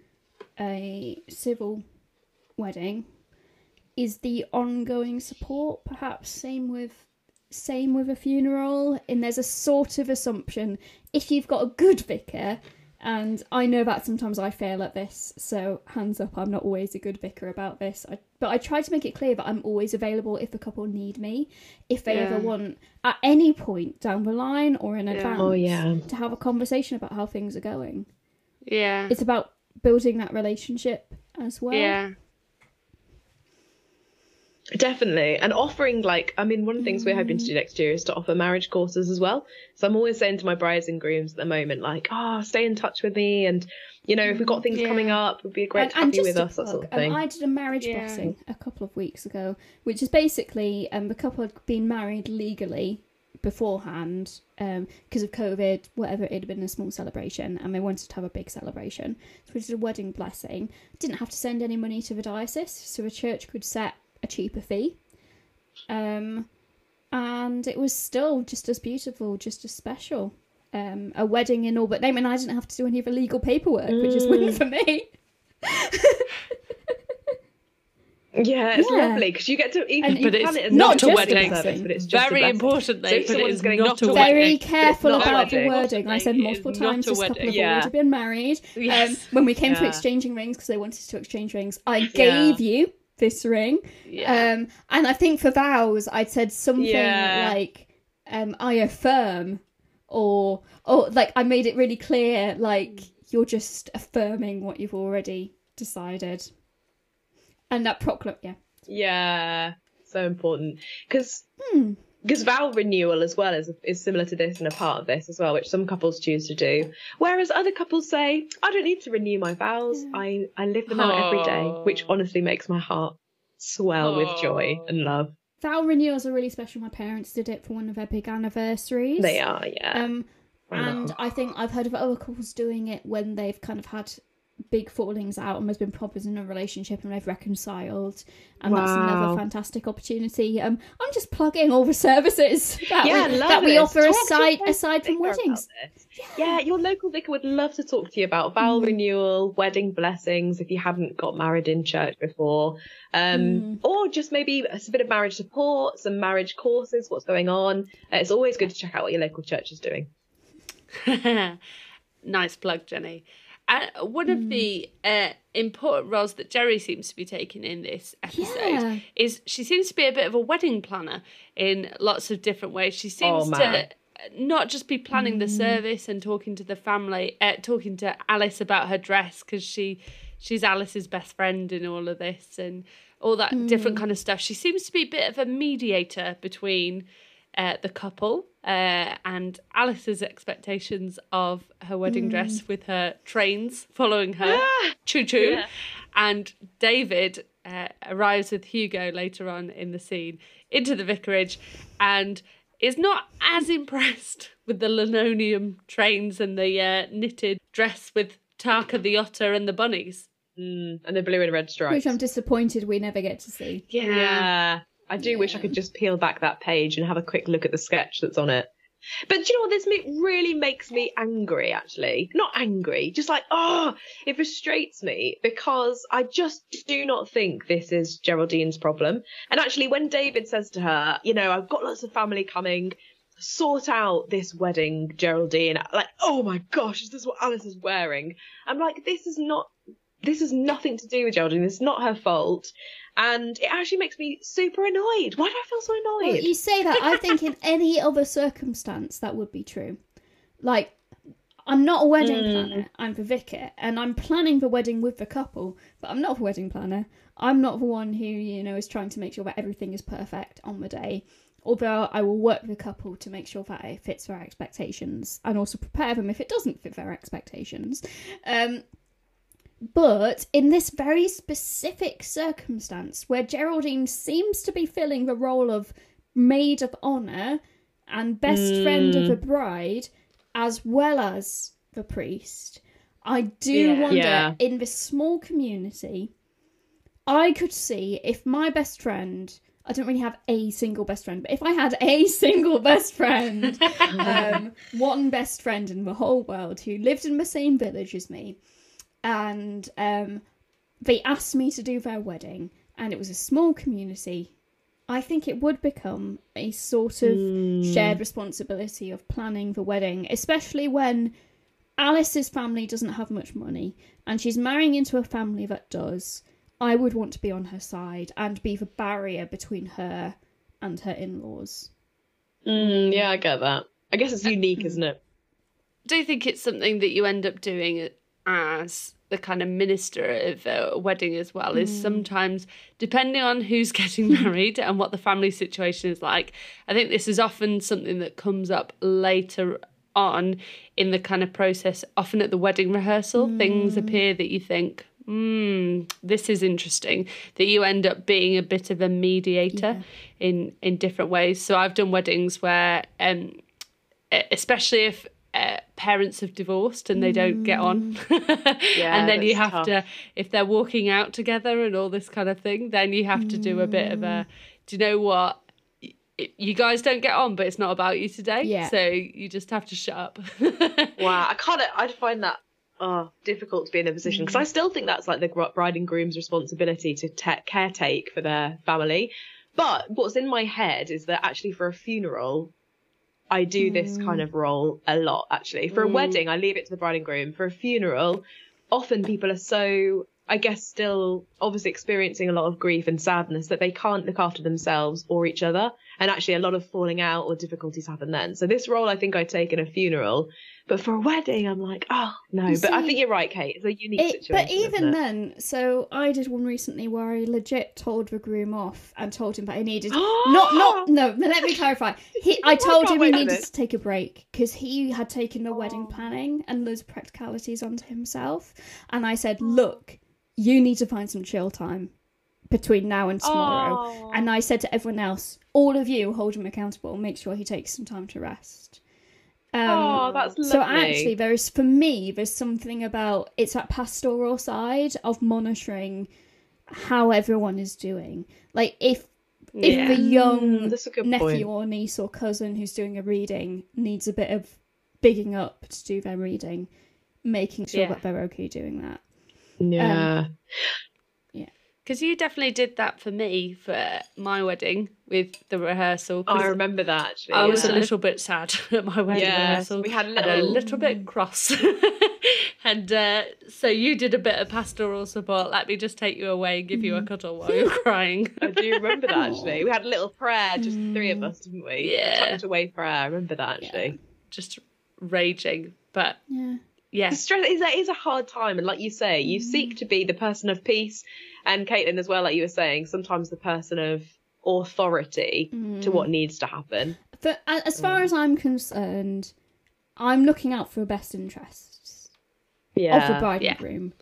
a civil wedding is the ongoing support perhaps same with same with a funeral and there's a sort of assumption if you've got a good vicar and I know that sometimes I fail at this, so hands up, I'm not always a good vicar about this. I, but I try to make it clear that I'm always available if the couple need me, if they
Yeah.
ever want at any point down the line or in advance
Oh yeah.
to have a conversation about how things are going.
yeah,
It's about building that relationship as well.
yeah,
Definitely. And offering, like, I mean, one of the things we're hoping to do next year is to offer marriage courses as well. So I'm always saying to my brides and grooms at the moment, like, oh, stay in touch with me. And, you know, if we've got things
Yeah.
coming up, it would be great to have you with
to
us, that sort of thing.
Um, I did a marriage
Yeah.
blessing a couple of weeks ago, which is basically um, the couple had been married legally beforehand because of COVID, whatever, it had been a small celebration and they wanted to have a big celebration. So we did a wedding blessing. Didn't have to send any money to the diocese, so the church could set a cheaper fee. Um, and it was still just as beautiful, just as special. Um, a wedding in all but name, and I didn't have to do any of the legal paperwork, which is win for me.
Yeah, it's
Yeah.
lovely because you get to even
And
But
you
it's
plan it as
not
not
a wedding.
service, but it's just
Very
blessing.
importantly,
So if
but it
someone's going
not
to
a
a
wedding.
Very careful
not a
about the wording. I said multiple
not
times
a
this couple
wedding.
have
Yeah.
already been married. Um, when we came to exchanging rings, because they wanted to exchange rings, I
Yeah.
gave you this ring.
Yeah.
Um, and I think for vows, I'd said something
Yeah.
like, um, "I affirm," or or like I made it really clear, like you're just affirming what you've already decided. And that proclam, yeah,
Yeah, so important because
Hmm.
because vow renewal as well is is similar to this and a part of this as well, which some couples choose to do, whereas other couples say, "I don't need to renew my vows. I I live them out every day," which honestly makes my heart swell with joy and love.
vow renewals are really special. My parents did it for one of their big anniversaries.
They are, yeah.
Um, and I think I've heard of other couples doing it when they've kind of had big fallings out and there's been problems in a relationship and they've reconciled and that's another fantastic opportunity um i'm just plugging all the services that
yeah,
we, that we offer
Talk
aside aside from weddings
this. Yeah, your local vicar would love to talk to you about vow
Mm.
renewal, wedding blessings if you haven't got married in church before, um,
Mm.
or just maybe a bit of marriage support, some marriage courses, what's going on. Uh, it's always good to check out what your local church is doing.
nice plug, Jenny. Uh, one of the uh, important roles that Jerry seems to be taking in this episode
Yeah.
is she seems to be a bit of a wedding planner in lots of different ways. She seems
Oh,
to not just be planning the service and talking to the family, uh, talking to Alice about her dress because she she's Alice's best friend in all of this and all that different kind of stuff. She seems to be a bit of a mediator between uh, the couple uh, and Alice's expectations of her wedding dress with her trains following her, choo choo,
Yeah.
and David uh, arrives with Hugo later on in the scene into the vicarage and is not as impressed with the linoleum trains and the uh, knitted dress with Tarka the otter and the bunnies.
Mm, and the blue and red stripes.
which i'm disappointed we never get to see
Yeah. I do wish I could just peel back that page and have a quick look at the sketch that's on it. But do you know what? This really makes me angry, actually. Not angry, just like, oh, it frustrates me because I just do not think this is Geraldine's problem. And actually, when David says to her, you know, I've got lots of family coming, sort out this wedding, Geraldine, like, oh my gosh, is this what Alice is wearing? I'm like, this is not this has nothing to do with Geraldine. This is not her fault. And it actually makes me super annoyed. Why do I feel so
well,
annoyed?
you say that i think in any other circumstance that would be true like I'm not a wedding planner. I'm the vicar, and I'm planning the wedding with the couple. But I'm not a wedding planner. I'm not the one who you know is trying to make sure that everything is perfect on the day. Although I will work with the couple to make sure that it fits their expectations, and also prepare them if it doesn't fit their expectations. Um, but in this very specific circumstance, where Geraldine seems to be filling the role of maid of honour and best friend of the bride, as well as the priest, I do
Yeah.
wonder
Yeah.
in this small community, I could see if my best friend. I don't really have a single best friend, but if I had a single best friend, um, one best friend in the whole world who lived in the same village as me, and um, they asked me to do their wedding, and it was a small community. I think it would become a sort of shared responsibility of planning the wedding, especially when Alice's family doesn't have much money and she's marrying into a family that does. I would want to be on her side and be the barrier between her and her in laws.
Mm, yeah, I get that. I guess it's unique, isn't it?
do you think it's something that you end up doing as the kind of minister of a wedding as well is sometimes depending on who's getting married and what the family situation is like i think this is often something that comes up later on in the kind of process often at the wedding rehearsal things appear that you think mm, this is interesting that you end up being a bit of a mediator yeah. in in different ways. So I've done weddings where, um, especially if uh, parents have divorced and they don't get on, yeah, and then you have tough. to if they're walking out together and all this kind of thing, then you have to do a bit of a. Do you know what? you guys don't get on, but it's not about you today. Yeah. So you just have to shut up.
wow, I can't. I'd find that oh, difficult to be in a position because I mm. still think that's like the bride and groom's responsibility to te- caretake for their family. But what's in my head is that actually for a funeral, I do mm. this kind of role a lot. Actually, for mm. a wedding, I leave it to the bride and groom. For a funeral, often people are so I guess still obviously experiencing a lot of grief and sadness that they can't look after themselves or each other. And actually a lot of falling out or difficulties happen then. So this role I think I take in a funeral but for a wedding, I'm like, oh no. You but see, I think you're right, Cate. It's a unique it, situation.
But even then, so I did one recently where I legit told the groom off and told him that he needed not not no. Let me clarify. He, I oh told him he needed to take a break because he had taken the wedding oh. planning and those practicalities onto himself. And I said, look, you need to find some chill time between now and tomorrow. Oh. And I said to everyone else, all of you hold him accountable. Make sure he takes some time to rest.
Um, oh, that's lovely.
So actually, there is for me, there's something about it's that pastoral side of monitoring how everyone is doing. Like if if a young mm, nephew point. or niece or cousin who's doing a reading needs a bit of bigging up to do their reading, making sure yeah. that they're okay doing that.
Yeah. Um,
because you definitely did that for me for my wedding with the rehearsal.
Oh, I remember that actually.
I yeah. was a little bit sad at my wedding yes, rehearsal.
We had a little,
a little bit cross. and uh, so you did a bit of pastoral support. Let me just take you away and give you a mm. cuddle while you're crying.
I do remember that actually. We had a little prayer, just the three of us, didn't we?
Yeah.
Tucked away prayer. I remember that actually. Yeah.
Just raging. But
yeah.
Yeah.
Stress is, is a hard time. And like you say, you mm. seek to be the person of peace and Caitlin as well, like you were saying, sometimes the person of authority mm. to what needs to happen.
But as far mm. as I'm concerned, I'm looking out for the best interests yeah. of the bride yeah. and groom.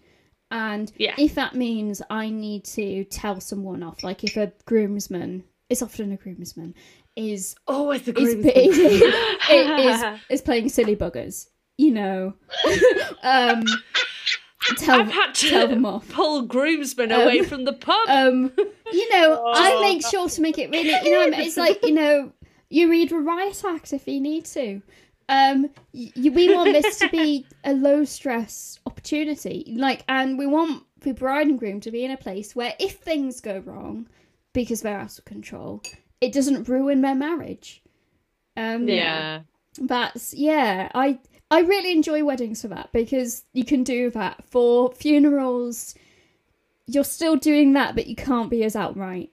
And yeah. if that means I need to tell someone off, like if a groomsman, it's often a groomsman, is
always the groomsman.
Is, is, is playing silly buggers, you know. um, tell,
I've had to
tell them off.
pull groomsmen um, away from the pub.
Um, you know, oh. I make sure to make it really. You know, it's like you know, you read the riot act if you need to. Um, you, we want this to be a low stress opportunity, like, and we want the bride and groom to be in a place where if things go wrong because they're out of control, it doesn't ruin their marriage. Um,
yeah.
That's yeah. I I really enjoy weddings for that because you can do that. For funerals, you're still doing that, but you can't be as outright.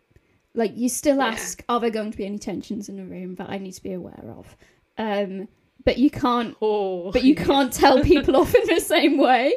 Like you still ask, yeah. are there going to be any tensions in the room that I need to be aware of? Um, but you can't.
Oh,
but you can't tell people off in the same way.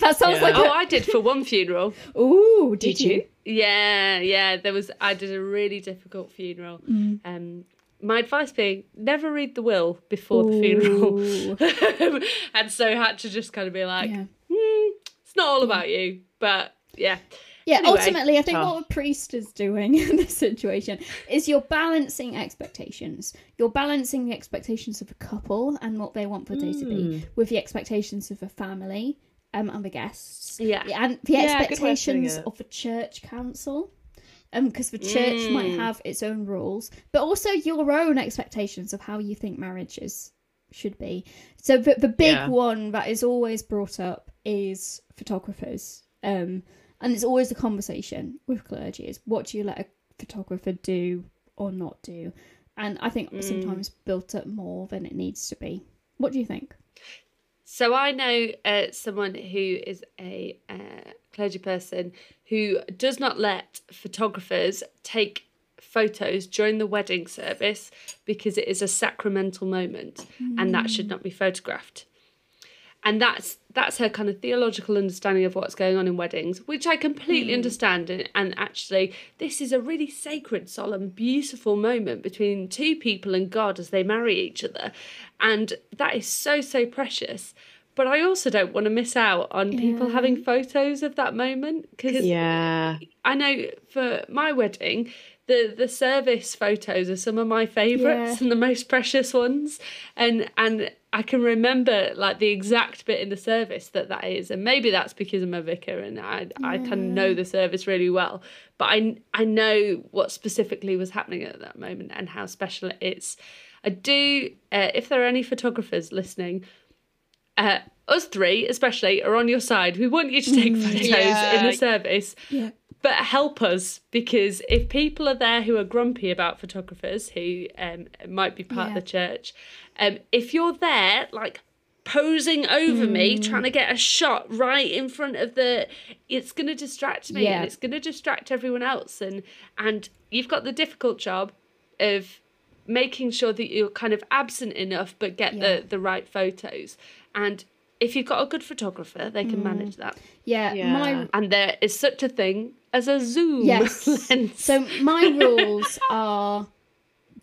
That sounds yeah. like.
Oh, a... I did for one funeral.
Ooh, did, did you? you?
Yeah, yeah. There was. I did a really difficult funeral.
Mm.
Um, my advice being never read the will before Ooh. the funeral and so had to just kind of be like yeah. mm, it's not all about you but yeah
yeah anyway, ultimately i think tough. what a priest is doing in this situation is you're balancing expectations you're balancing the expectations of a couple and what they want for the day mm. to be hmm. with the expectations of a family um, and the guests
yeah
and the yeah, expectations of the church council because um, the church mm. might have its own rules, but also your own expectations of how you think marriages should be. So the, the big yeah. one that is always brought up is photographers. Um, and it's always a conversation with clergy is what do you let a photographer do or not do? And I think mm. sometimes built up more than it needs to be. What do you think?
So I know uh, someone who is a uh, clergy person who does not let photographers take photos during the wedding service because it is a sacramental moment mm. and that should not be photographed and that's that's her kind of theological understanding of what's going on in weddings which i completely mm. understand and, and actually this is a really sacred solemn beautiful moment between two people and god as they marry each other and that is so so precious but I also don't want to miss out on people having photos of that moment because
Yeah.
I know for my wedding, the the service photos are some of my favourites
Yeah.
and the most precious ones, and and I can remember like the exact bit in the service that that is, and maybe that's because I'm a vicar and I I kind of know the service really well, but I I know what specifically was happening at that moment and how special it is. I do. Uh, if there are any photographers listening, uh, us three especially are on your side. We want you to take photos in the service
Yeah.
But help us because if people are there who are grumpy about photographers who um, might be part
Yeah.
of the church um, if you're there like posing over me
Mm.
trying to get a shot right in front of the it's going to distract me
Yeah.
and it's going to distract everyone else and and you've got the difficult job of making sure that you're kind of absent enough but get
Yeah.
the the right photos and if you've got a good photographer they
Mm.
can manage that
Yeah,
Yeah.
my
and there is such a thing as a zoom
Yes.
lens.
So my rules are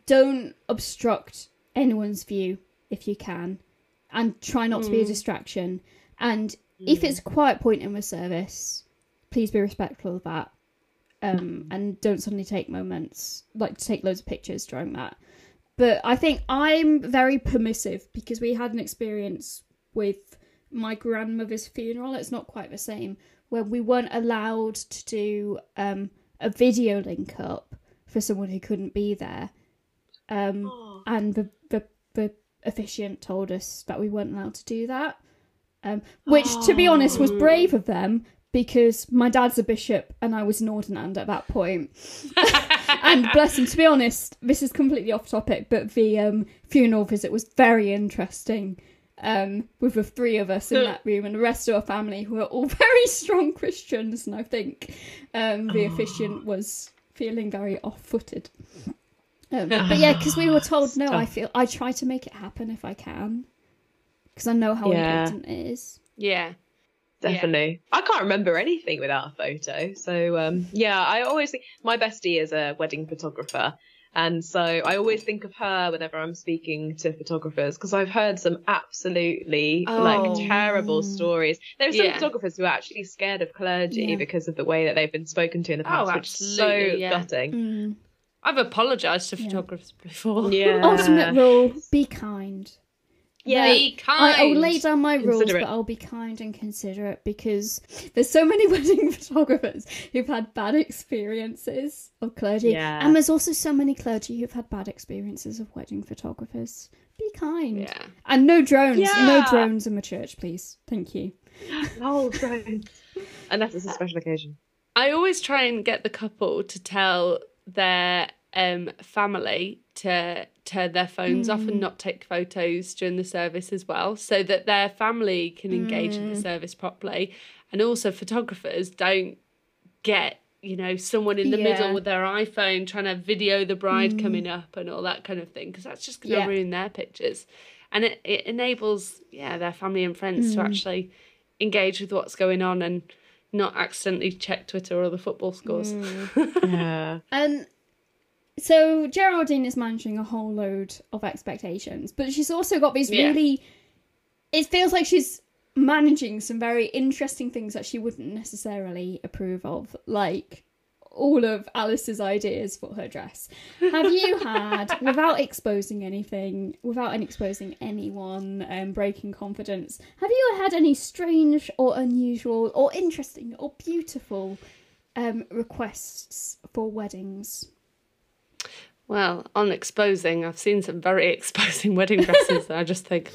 don't obstruct anyone's view if you can, and try not to
Mm.
be a distraction. And if it's a quiet point in the service, please be respectful of that. Um, and don't suddenly take moments like to take loads of pictures during that. But I think I'm very permissive because we had an experience with my grandmother's funeral. It's not quite the same where we weren't allowed to do um, a video link up for someone who couldn't be there. Um, and the, the the officiant told us that we weren't allowed to do that. Um, which, to be honest, was brave of them because my dad's a bishop and I was an ordinand at that point. and bless him, to be honest, this is completely off topic, but the um, funeral visit was very interesting. Um, with the three of us in that room and the rest of our family who are all very strong Christians, and I think um, the officiant was feeling very off-footed. Um, but yeah, because we were told no, I feel I try to make it happen if I can, because I know how
Yeah.
important it is.
yeah.
Definitely. I can't remember anything without a photo. So um yeah, I always think my bestie is a wedding photographer. And so I always think of her whenever I'm speaking to photographers because I've heard some absolutely
Oh.
like terrible stories. There are some
Yeah.
photographers who are actually scared of clergy
Yeah.
because of the way that they've been spoken to in the
Oh,
past, which is so
yeah.
gutting.
Mm.
I've apologised to
Yeah.
photographers before.
Yeah.
Ultimate rule: be kind.
Yeah.
Be
I,
kind.
I'll lay down my rules, but I'll be kind and considerate because there's so many wedding photographers who've had bad experiences of clergy,
Yeah.
and there's also so many clergy who've had bad experiences of wedding photographers. Be kind,
Yeah.
and no drones, no drones in the church, please. Thank you.
No oh, drones. Unless it's a special occasion.
I always try and get the couple to tell their um, family to turn their phones off and hmm. not take photos during the service as well, so that their family can engage in the hmm. service properly. And also, photographers don't get you know someone in the
Yeah.
middle with their iPhone trying to video the bride hmm. coming up and all that kind of thing because that's just going to
Yeah.
ruin their pictures. And it, it enables yeah their family and friends to actually engage with what's going on and not accidentally check Twitter or the football scores.
Yeah.
And so Geraldine is managing a whole load of expectations, but she's also got these
Yeah.
really. It feels like she's managing some very interesting things that she wouldn't necessarily approve of, like all of Alice's ideas for her dress. Have you had, without exposing anything, without exposing anyone, um, breaking confidence, have you had any strange or unusual or interesting or beautiful um, requests for weddings?
Well, on exposing, I've seen some very exposing wedding dresses that I just think,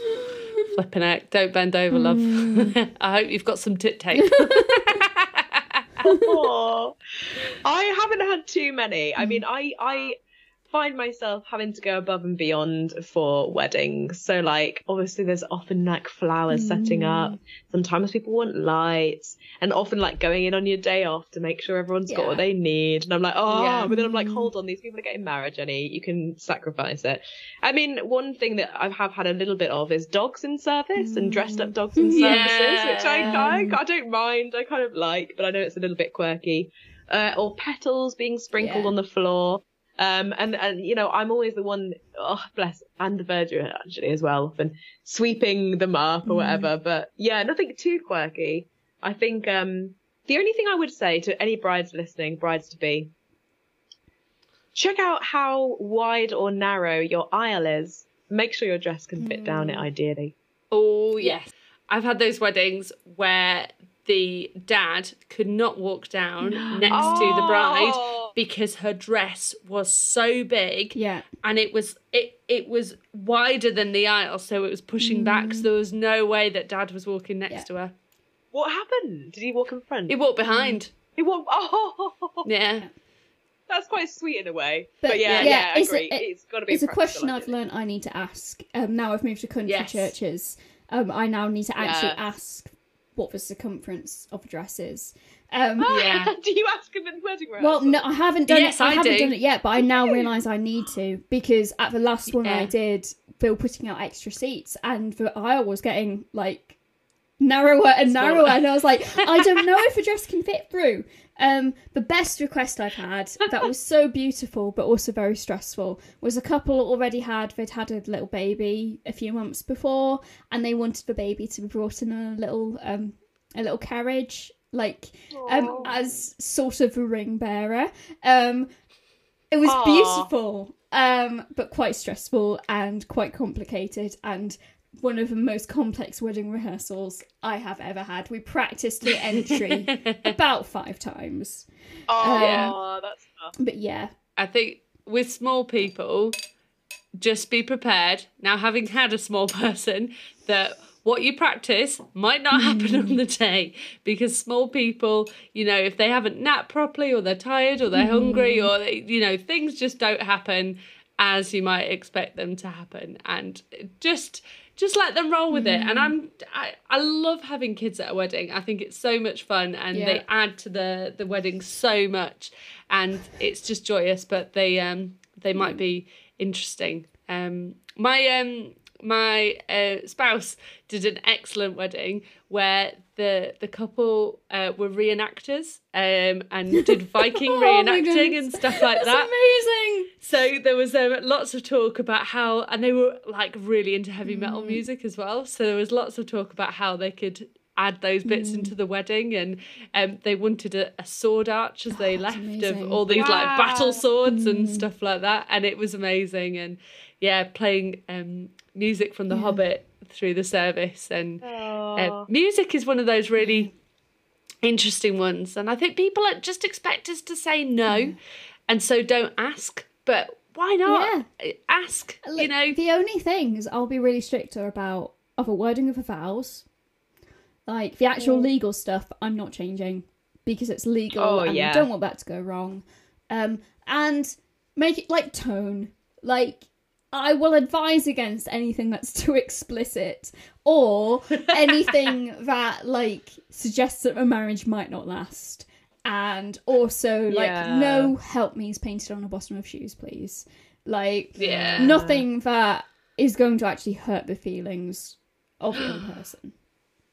flipping out, don't bend over, love. I hope you've got some tit tape.
Aw. I haven't had too many. I mean, I I find myself having to go above and beyond for weddings. So like obviously there's often like flowers setting up. Sometimes people want lights and often like going in on your day off to make sure everyone's got what they need. And I'm like, oh,
Yeah.
but then I'm like, hold on, these people are getting married, Jenny. You can sacrifice it. I mean, one thing that I have had a little bit of is dogs in service and dressed up dogs in
Yeah.
services, which I, I I don't mind. I kind of like, but I know it's a little bit quirky. Uh, or petals being sprinkled
Yeah.
on the floor. Um, and, and, you know, I'm always the one, oh, bless, and the verger actually as well, often sweeping them up or whatever. But yeah, nothing too quirky. I think, um, the only thing I would say to any brides listening, brides to be, check out how wide or narrow your aisle is. Make sure your dress can fit down it ideally.
Oh yes. I've had those weddings where the dad could not walk down next to the bride
Oh.
Because her dress was so big
Yeah.
and it was it it was wider than the aisle so it was pushing back so there was no way that dad was walking next
Yeah.
to her
What happened? Did he walk in front?
he walked behind
He walked. Oh,
yeah
that's quite sweet in a way.
But,
But, yeah,
yeah,
yeah, I
it's a-
agree.
it-
it's got to be.
It's a
practical,
question I've learned I need to ask. Um, now I've moved to country
Yes.
churches. Um, I now need to actually
Yes.
ask what the circumference of a dress is. Um,
Yeah.
do you ask him in the wedding
well, no, I haven't done
Yes,
it. I,
I
haven't
do.
done it yet, but I now realise I need to because at the last one I did, they were putting out extra seats, and the aisle was getting like narrower and
Smaller.
narrower, and I was like, I don't know if a dress can fit through. Um, the best request I've had that was so beautiful but also very stressful was a couple already had they'd had a little baby a few months before, and they wanted the baby to be brought in a little um a little carriage like um as sort of a ring bearer. Um, it was
Aw.
beautiful, um, but quite stressful and quite complicated and one of the most complex wedding rehearsals I have ever had. We practiced the entry about five times.
Oh,
Yeah.
that's tough.
But yeah,
I think with small people, just be prepared. Now, having had a small person, that what you practice might not happen on the day because small people, you know, if they haven't napped properly or they're tired or they're hungry or, they, you know, things just don't happen as you might expect them to happen. And just. Just let them roll with it, and I'm I, I love having kids at a wedding. I think it's so much fun, and
Yeah.
they add to the the wedding so much, and it's just joyous. But they um they might be interesting. Um, my um my uh, spouse did an excellent wedding where the the couple uh, were reenactors um and did Viking
Oh
reenacting and stuff like
that's
that.
amazing.
So there was um, lots of talk about how, and they were like really into heavy metal
Mm.
music as well. So there was lots of talk about how they could add those bits
Mm.
into the wedding, and um, they wanted a, a sword arch as they
Oh, that's
left
amazing.
of all these like battle
Wow.
swords and
Mm.
stuff like that, and it was amazing. And yeah, playing um, music from The
Yeah.
Hobbit through the service, and uh, music is one of those really interesting ones and i think people just expect us to say no and so don't ask but why not ask you know
the only things I'll be really strict are about are the wording of the vows. Like the actual legal stuff, I'm not changing because it's legal
Oh,
and
yeah.
I don't want that to go wrong. Um, and make it like tone. Like I will advise against anything that's too explicit or anything that like suggests that a marriage might not last. And also like
Yeah.
no help me's painted on the bottom of shoes, please. Like
yeah
nothing that is going to actually hurt the feelings of the person.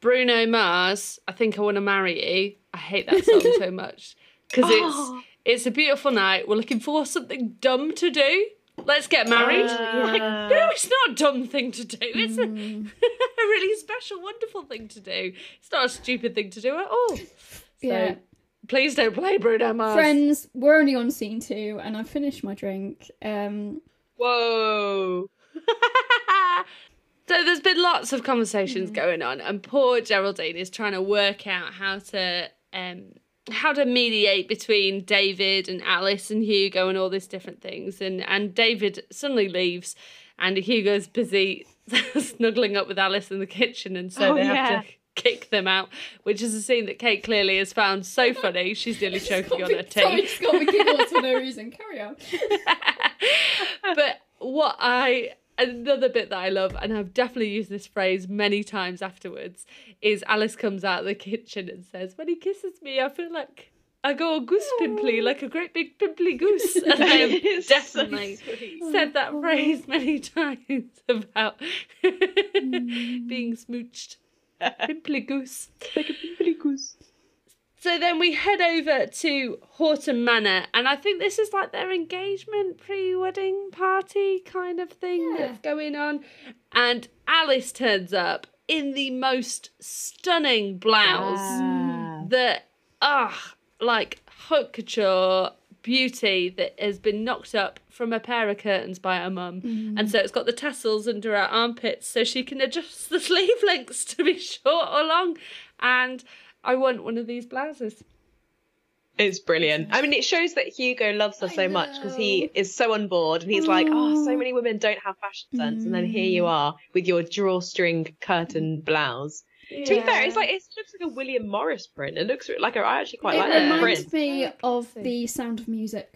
Bruno mars i think i want to marry you i hate that song so much because
Oh.
it's it's a beautiful night we're looking for something dumb to do let's get married like,
Uh,
no it's not a dumb thing to do it's a,
Mm.
a really special wonderful thing to do it's not a stupid thing to do at all so
Yeah.
please don't play bruno mars
Friends, we're only on scene two, and I've finished my drink. Um,
Whoa.
So there's been lots of conversations
Mm.
going on, and poor Geraldine is trying to work out how to um how to mediate between David and Alice and Hugo and all these different things. And and David suddenly leaves, and Hugo's busy snuggling up with Alice in the kitchen, and so
Oh,
they
yeah.
have to kick them out, which is a scene that Cate clearly has found so funny. She's nearly choking on her
Sorry,
tea.
just got me giggles for no reason. Carry on.
but what I another bit that I love, and I've definitely used this phrase many times afterwards, is Alice comes out of the kitchen and says, "When he kisses me, I feel like." I go all goose pimply like a great big pimply goose. And I have
It's so
definitely said that phrase many times about being mm. smooched. Pimply goose.
Like a pimply goose.
So then we head over to Horton Manor, and I think this is like their engagement pre wedding party kind of thing
Yeah.
that's going on. And Alice turns up in the most stunning blouse
Ah.
that, ah, like haute couture beauty that has been knocked up from a pair of curtains by her mum. And so it's got the tassels under her armpits so she can adjust the sleeve lengths to be short or long. And I want one of these blouses.
It's brilliant. I mean, it shows that Hugo loves her
I
so much because he is so on board and he's like, oh, so
Oh.
many women don't have fashion sense. And then here
Mm.
you are with your drawstring curtain blouse. To be fair, it's like, it looks like a William Morris print. It looks like, a, I actually quite like
it
like that
reminds me
Oh,
of the Sound of Music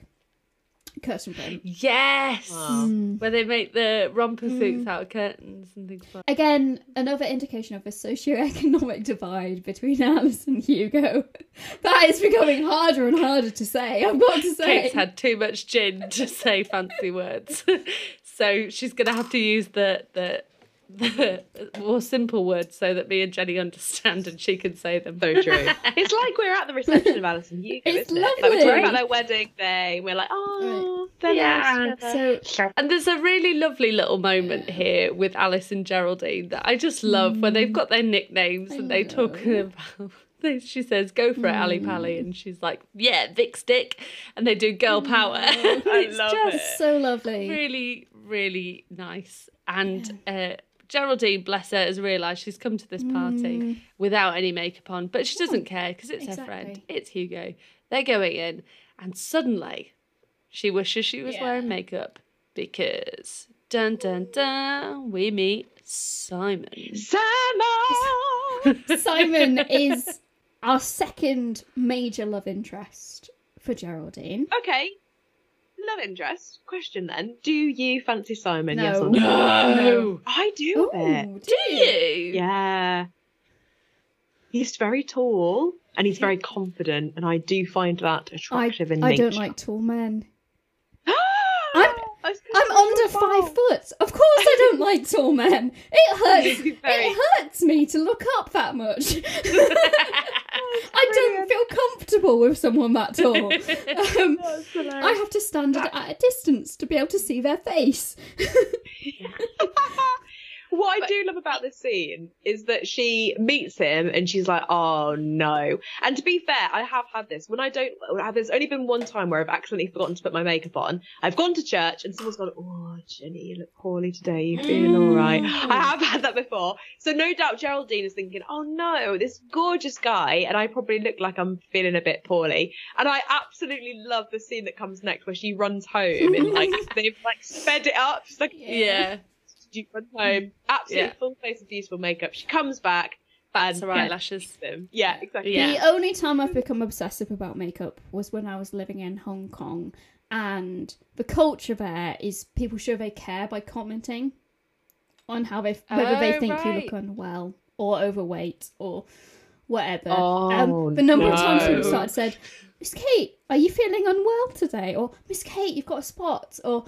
curtain print.
Yes!
Wow.
Mm.
Where they make the romper suits
Mm.
out of curtains and things like that.
Again, another indication of a socio-economic divide between Alice and Hugo. That is becoming harder and harder to say. I've got to say.
Cate's had too much gin to say fancy words. so she's going to have to use the, the, the more simple words so that me and Jenny understand and she can say them.
So true. it's like we're at the reception of Alice and Hugo,
It's
isn't it? Like we're talking about their wedding day. We're like, oh, they're
Yeah.
together.
So
And there's a really lovely little moment here with Alice and Geraldine that I just love when they've got their nicknames
I
and they talk
know.
about. they- She says, "Go for it, Ali Pally," and she's like, "Yeah, Vic Stick," and they do girl power. it's
love
just
it.
so lovely.
really, really nice. And uh, Geraldine, bless her, has realised she's come to this party
Mm.
without any makeup on, but she doesn't care because it's her friend. It's Hugo. They're going in, and suddenly she wishes she was
Yeah.
wearing makeup because dun dun dun, we meet Simon.
Simon!
Simon is our second major love interest for Geraldine.
okay. Love interest. Question then. Do you fancy Simon?
No.
Yes or no?
No.
I do.
Ooh,
Do you?
Yeah. He's very tall and he's very confident, and I do find that
I,
attractive in
I
nature.
don't like tall men.
I'm,
I'm under five foot. Of course, I don't like tall men. It hurts.
Very-
It hurts me to look up that much. I don't feel comfortable with someone that tall. Um, I have to stand at at a distance to be able to see their face.
what I do love about this scene is that she meets him and she's like, "Oh no!" And to be fair, I have had this when I don't. There's only been one time where I've accidentally forgotten to put my makeup on. I've gone to church and someone's gone, "Oh, Jenny, you look poorly today. You feeling all right?" Mm. I have had that before, so no doubt Geraldine is thinking, "Oh no, this gorgeous guy," and I probably look like I'm feeling a bit poorly. And I absolutely love the scene that comes next where she runs home and like they've like sped it up. She's like,
yeah.
You run home, absolutely
Yeah.
full face of beautiful makeup. She comes back
That's
and
her
yeah,
eyelashes.
them. Yeah, exactly.
Yeah.
The only time I've become obsessive about makeup was when I was living in Hong Kong, and the culture there is people show they care by commenting on how they whether they
Oh,
think you look unwell or overweight or whatever.
Oh,
um, the number of times people started said, "Miss Cate, are you feeling unwell today?" or "Miss Cate, you've got a spot," or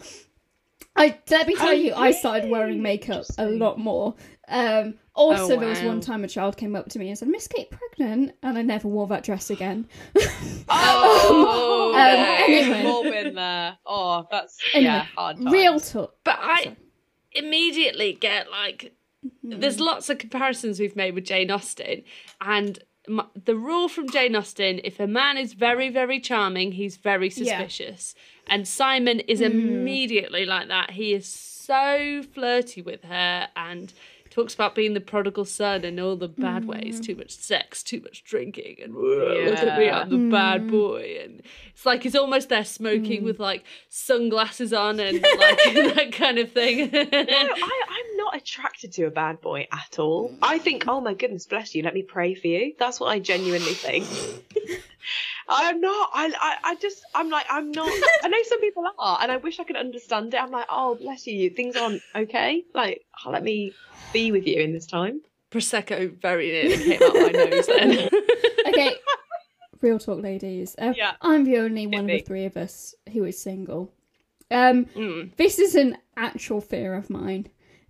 I let me tell
Oh,
you, I started wearing makeup a lot more. Um, also,
Oh,
there was one time a child came up to me and said, "Miss Cate, pregnant," and I never wore that dress again.
Oh,
Um,
no.
anyway.
We've there. Oh, that's
Anyway,
yeah, hard.
Real talk.
But I immediately get like, there's lots of comparisons we've made with Jane Austen, and m the rule from Jane Austen: if a man is very, very charming, he's very
Yeah.
suspicious. And Simon is mm. immediately like that. He is so flirty with her and talks about being the prodigal son and all the bad ways mm. too much sex too much drinking and look at me i'm the bad boy and it's like he's almost there smoking mm. with like sunglasses on and like that kind of thing
No, I, I'm not attracted to a bad boy at all. I think, oh my goodness, bless you. Let me pray for you. That's what I genuinely think. I'm not. I, I, I just, I'm like, I'm not. I know some people are, and I wish I could understand it. I'm like, oh, bless you. Things aren't okay. Like, oh, let me be with you in this time.
prosecco very nearly came out my nose then
Okay, real talk, ladies. Uh,
Yeah.
I'm the only one of the three of us who is single. Um,
Mm.
this is an actual fear of mine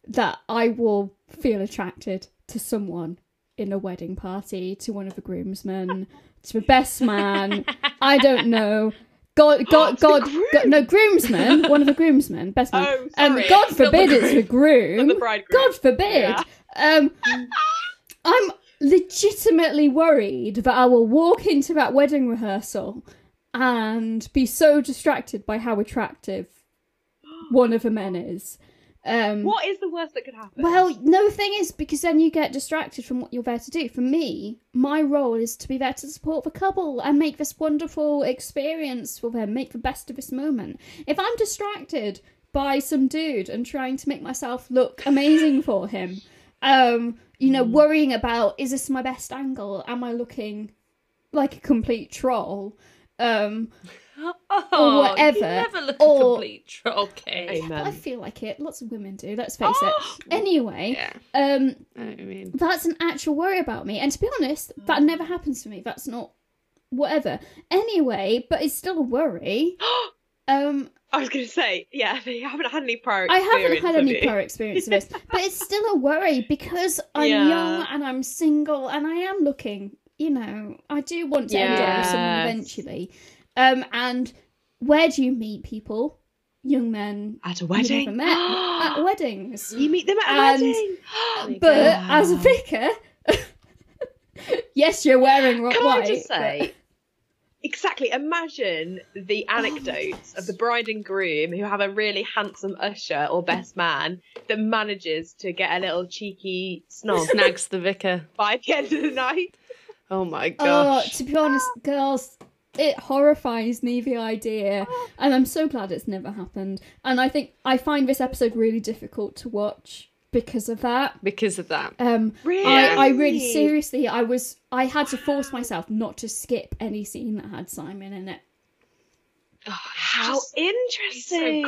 that I will feel attracted to someone in a wedding party to one of the groomsmen, to the best man. I don't know. God, God, God, God, no groomsman. One of the groomsmen, best man.
Oh,
um. God
the
forbid it's the
groom, the bridegroom.
God forbid. Um, I'm legitimately worried that I will walk into that wedding rehearsal and be so distracted by how attractive one of the men is. Um,
What is the worst that could happen?
well, no, the thing is, because then you get distracted from what you're there to do. For me, my role is to be there to support the couple and make this wonderful experience for them, make the best of this moment. If I'm distracted by some dude and trying to make myself look amazing for him, um, you know, worrying about is this my best angle? Am I looking like a complete troll? Um,
Oh,
whatever,
You never look
or-
a complete troll, Cate.
Amen.
I feel like it. Lots of women do. Let's face
Oh!
it. Anyway,
Yeah,
um,
I mean,
that's an actual worry about me. And to be honest, that never happens to me. That's not whatever. Anyway, but it's still a worry. Um,
I was going to say, yeah, you haven't had any prior
I
experience.
haven't had
have
any
you?
prior experience of this, but it's still a worry because I'm
Yeah.
young and I'm single and I am looking. You know, I do want to end up with someone eventually. Um, and where do you meet people? Young men
At a
you've
wedding.
never met at weddings.
you meet them at a
And-
wedding.
But
Wow.
as a vicar, yes, you're wearing ro-
Can
white.
I just
but-
say, exactly, imagine the
Oh
anecdotes of the bride and groom who have a really handsome usher or best man that manages to get a little cheeky snog
snags the vicar.
by the end of the night.
Oh my gosh.
Oh, to be honest, girls, it horrifies me the idea, and I'm so glad it's never happened. And I think I find this episode really difficult to watch because of that.
because of that.
Um,
Really?
I, I really seriously, I was, I had to force myself not to skip any scene that had Simon in it.
How
Just-
interesting.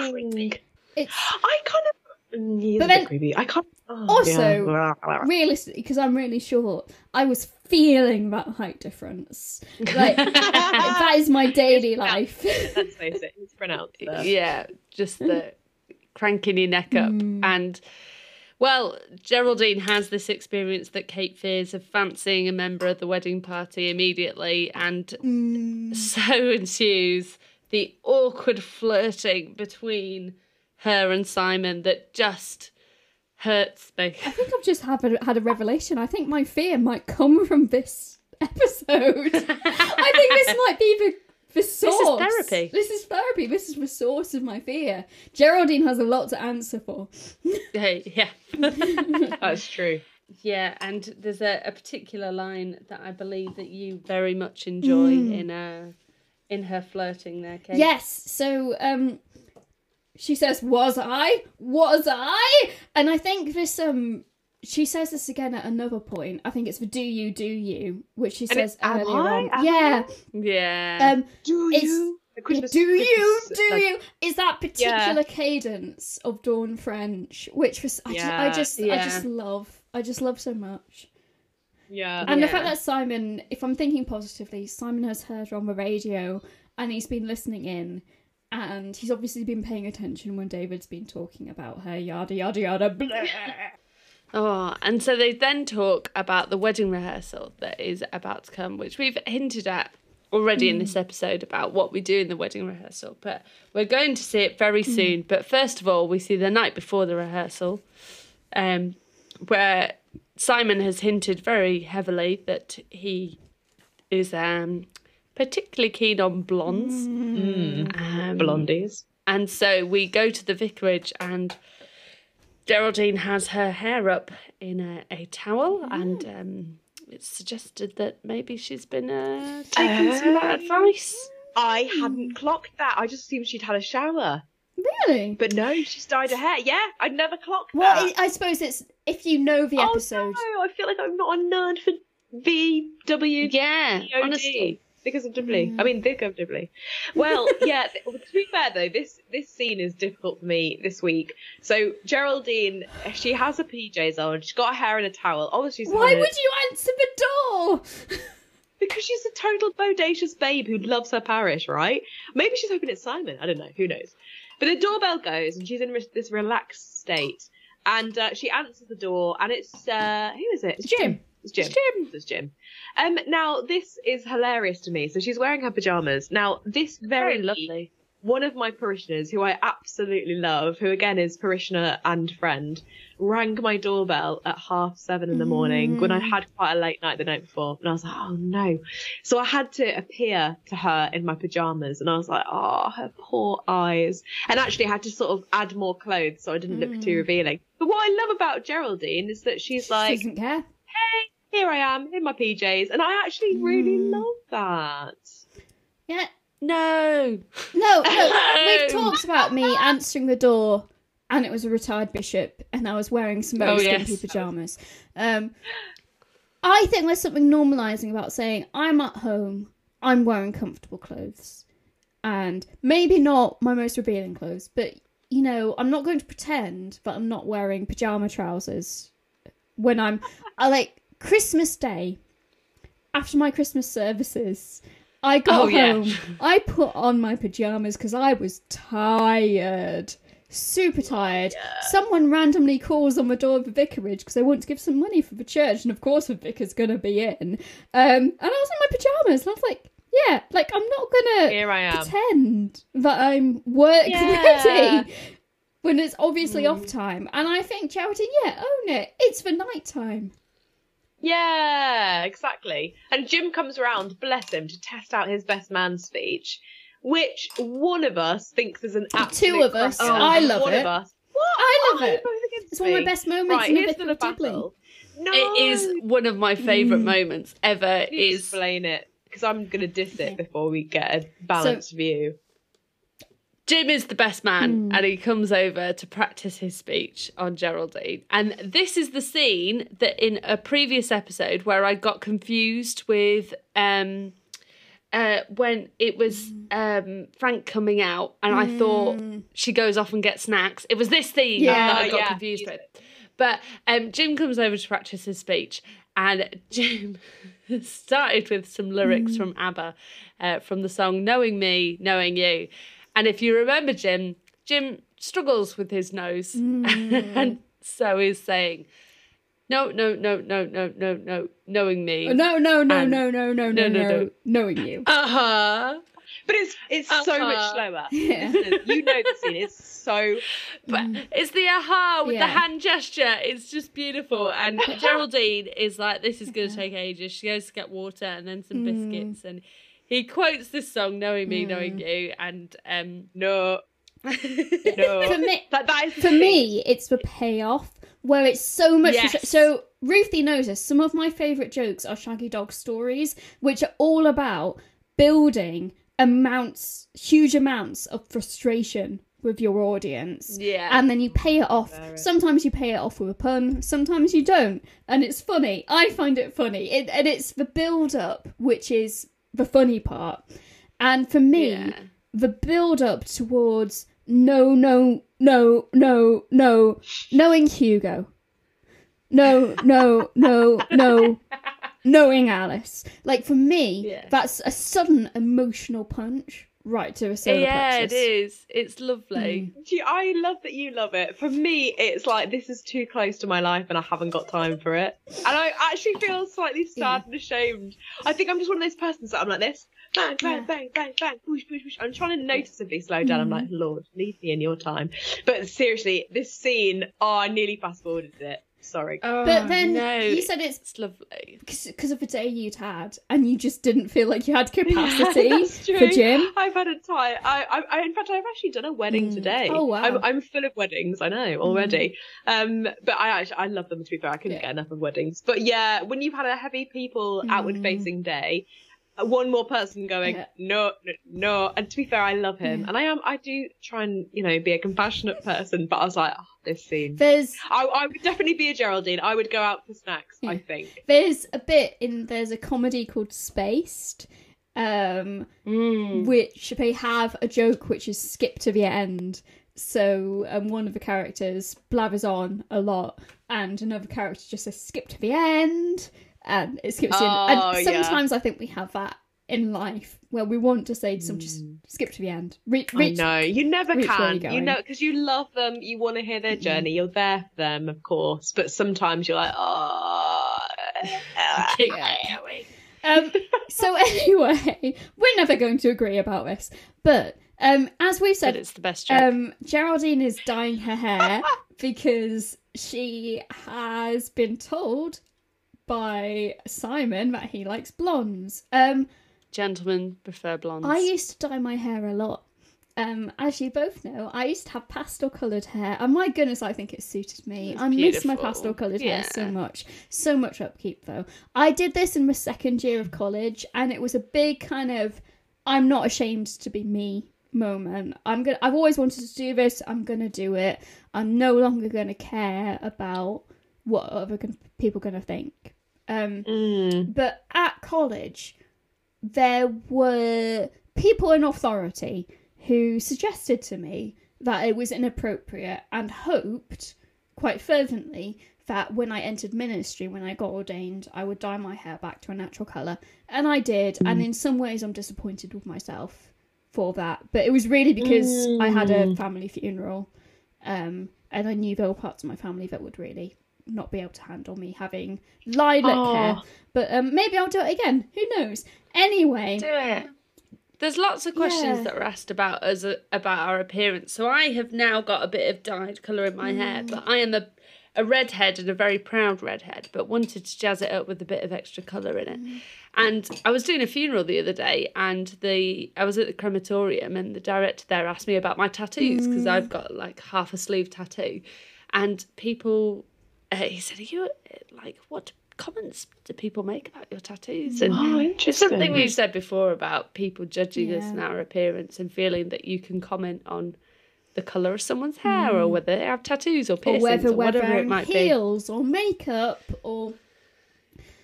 so.
It's
I kind of.
But then-
creepy. I can't. oh,
Also-
yeah.
realistically because I'm really short. I was feeling that height difference. Like that is my daily life.
Let's face it, it's pronounced there.
Yeah, just the cranking your neck up.
Mm.
And, well, Geraldine has this experience that Cate fears of fancying a member of the wedding party immediately. And
Mm.
so ensues the awkward flirting between her and Simon that just hurts me.
I think I've just had a, had a revelation. I think my fear might come from this episode. I think this might be the the source.
This is therapy.
This is therapy. This is the source of my fear. Geraldine has a lot to answer for.
Hey, yeah.
That's true.
Yeah, and there's a, a particular line that I believe that you very much enjoy in uh in her flirting there, Cate.
Yes. So um she says, Was I? Was I? And I think this um she says this again at another point. I think it's the do you, do you, which she
And
says
it's, am
earlier
I?
on.
Am
yeah.
Yeah.
Um
Do
It's-
you?
Yeah,
Christmas-
do you?
Christmas,
Do
like,
you? Is that particular cadence of Dawn French, which was I just, I
Yeah.
just, I just love, I just love so much.
Yeah.
And the fact that Simon, if I'm thinking positively, Simon has heard her on the radio and he's been listening in, and he's obviously been paying attention when David's been talking about her, yada yada yada. Blah.
Oh, and so they then talk about the wedding rehearsal that is about to come, which we've hinted at already in this episode about what we do in the wedding rehearsal. But we're going to see it very soon. But first of all, we see the night before the rehearsal, um, where Simon has hinted very heavily that he is um, particularly keen on blondes. Um,
Blondies.
and so we go to the vicarage, and Geraldine has her hair up in a, a towel, and um, it's suggested that maybe she's been uh, taking some
Oh.
advice.
I hadn't clocked that. I just assumed she'd had a shower.
really?
But no, she's dyed her hair. Yeah, I'd never clocked
Well,
that.
I I suppose it's if you know the episode.
Oh no, I feel like I'm not a nerd for VW.
Yeah, honestly.
Because of Dibley. I mean, because of Dibley. Well, yeah. to be fair though, this this scene is difficult for me this week. So Geraldine, she has her PJs on. She's got her hair in a towel. Obviously, she's
Why would you answer the door?
because she's a total bodacious babe who loves her parish, right? Maybe she's hoping it's Simon. I don't know. Who knows? But the doorbell goes, and she's in re- this relaxed state, and uh, she answers the door, and it's uh, who is it? It's Jim. It's Jim.
It's Jim.
It's Jim. Um, now this is hilarious to me. So she's wearing her pajamas. Now this very,
Very lovely.
One of my parishioners, who I absolutely love, who again is parishioner and friend, rang my doorbell at half seven in the morning when I had quite a late night the night before, and I was like, oh no. So I had to appear to her in my pajamas, and I was like, oh, her poor eyes. And actually, I had to sort of add more clothes so I didn't look too revealing. But what I love about Geraldine is that she's
She
like,
doesn't care.
hey, here I am in my PJs, and I actually really
Mm.
love that.
Yeah.
No.
No, no. We've talked about me answering the door, and it was a retired bishop, and I was wearing some very
Oh, yes.
skimpy pajamas. Um, I think there's something normalising about saying I'm at home, I'm wearing comfortable clothes, and maybe not my most revealing clothes, but you know, I'm not going to pretend that I'm not wearing pajama trousers when I'm I like Christmas Day after my Christmas services. I got
Oh, yeah.
home. I put on my pajamas because I was tired, super tired. Someone randomly calls on the door of the vicarage because they want to give some money for the church, and of course the vicar's gonna be in. Um, and I was in my pajamas, and I was like, "Yeah, like I'm not gonna
Here I am.
pretend that I'm work
Yeah.
ready." When it's obviously off time, and I think charity, yeah, own it. It's for night time.
Yeah, exactly. And Jim comes around, bless him, to test out his best man speech, which one of us thinks is an absolute
of us.
cracker.
I love
one
it.
of us. What?
I love
Oh,
it.
both against
It's one of my best moments
Right,
in the
here's
Vicar
the
of Dibley.
battle. No,
It is one of my favourite mm. moments ever. Is
explain it because I'm gonna diss it before we get a balanced view.
Jim is the best man,
Mm.
and he comes over to practice his speech on Geraldine. And this is the scene that in a previous episode where I got confused with um uh when it was um Frank coming out and I thought she goes off and gets snacks. It was this scene
Yeah.
that I got
Yeah.
confused with. But um Jim comes over to practice his speech and Jim started with some lyrics from ABBA uh, from the song Knowing Me, Knowing You. And if you remember Jim, Jim struggles with his nose. and so is saying, no, no, no, no, no, no, no, knowing me.
Oh, no, no, no,
And-
no, no, no, no,
no,
no,
no, no.
knowing you.
Uh huh.
But it's it's so much
Uh-huh.
slower.
Yeah.
you know the scene. It's so
But it's the aha with
Yeah.
the hand gesture. It's just beautiful. And Geraldine is like, this is going to take ages. She goes to get water and then some biscuits. And he quotes this song, Knowing Me, Knowing You. And um,
no, no.
For me,
that, that is
for
thing.
me, it's the payoff where it's so much.
Yes.
So Ruthi knows this. Some of my favourite jokes are Shaggy Dog stories, which are all about building amounts, huge amounts of frustration with your audience.
Yeah.
And then you pay it off. Sometimes you pay it off with a pun, sometimes you don't. And it's funny. I find it funny. It, and it's the build up which is the funny part. And for me,
Yeah.
the build up towards no, no, no, no, no, knowing Hugo. No, no, no, no, knowing Alice. Like for me,
Yeah.
that's a sudden emotional punch right to a solar
yeah,
plexus.
it is. It's lovely. Hmm.
Do you- I love that you love it. For me, it's like this is too close to my life and I haven't got time for it. And I actually feel slightly sad and ashamed. I think I'm just one of those persons that I'm like this. Bang, bang,
Yeah.
bang, bang, bang, push, push, push. I'm trying to noticeably slow down. I'm hmm. like, Lord, leave me in your time. But seriously, this scene, oh, I nearly fast forwarded it. Sorry.
Oh,
But then
no,
you said it's
it's lovely.
because of the day you'd had, and you just didn't feel like you had capacity
That's
for
true.
Jim.
I've had a time. I, I, I, in fact, I've actually done a wedding
Mm.
today.
Oh, wow.
I'm, I'm full of weddings. I know already. Um, but I actually, I love them. To be fair, I couldn't
Yeah.
get enough of weddings. But yeah, when you've had a heavy people outward facing day, one more person going
Yeah.
no, no, no. And to be fair, I love him, and I am. I do try and you know be a compassionate person. But I was like, oh, this scene.
There's
I, I would definitely be a Geraldine. I would go out for snacks. I think.
there's a bit in there's a comedy called Spaced, um,
Mm.
which they have a joke which is skip to the end. So um, one of the characters blathers on a lot, and another character just says skip to the end, and it skips in.
Oh,
And
yeah.
sometimes I think we have that in life where we want to say to someone just skip to the end. Re-
I know you never can. You know because you love them. You want to hear their journey. You're there for them, of course. But sometimes you're like, oh,
Yeah. Um, so anyway, we're never going to agree about this, but um, as we've
But
said,
it's the best joke.
um, Geraldine is dyeing her hair because she has been told by Simon that he likes blondes. Um,
Gentlemen prefer blondes.
I used to dye my hair a lot. Um, as you both know, I used to have pastel coloured hair, and my goodness, I think it suited me.
It's
I miss my pastel coloured hair so much. So much upkeep, though. I did this in my second year of college, and it was a big kind of I'm not ashamed to be me moment. I'm gonna. I've always wanted to do this. I'm gonna do it. I'm no longer gonna care about what other people gonna think. Um,
Mm.
but at college, there were people in authority who suggested to me that it was inappropriate and hoped quite fervently that when I entered ministry, when I got ordained, I would dye my hair back to a natural colour. And I did. And in some ways, I'm disappointed with myself for that. But it was really because I had a family funeral. Um, and I knew there were parts of my family that would really not be able to handle me having lilac
Aw.
hair. But um, maybe I'll do it again. Who knows? Anyway,
Do it. There's lots of questions
Yeah.
that were asked about us uh, about our appearance. So I have now got a bit of dyed colour in my hair, but I am a a redhead and a very proud redhead, but wanted to jazz it up with a bit of extra colour in it. And I was doing a funeral the other day, and the I was at the crematorium, and the director there asked me about my tattoos because I've got like half a sleeve tattoo, and people, uh, he said, "Are you uh, like what comments do people make about your tattoos?" And
Oh, interesting.
something we've said before about people judging us
Yeah.
and our appearance and feeling that you can comment on the colour of someone's hair or whether they have tattoos or
or
piercings or,
whether we're
whatever it might be.
heels or makeup or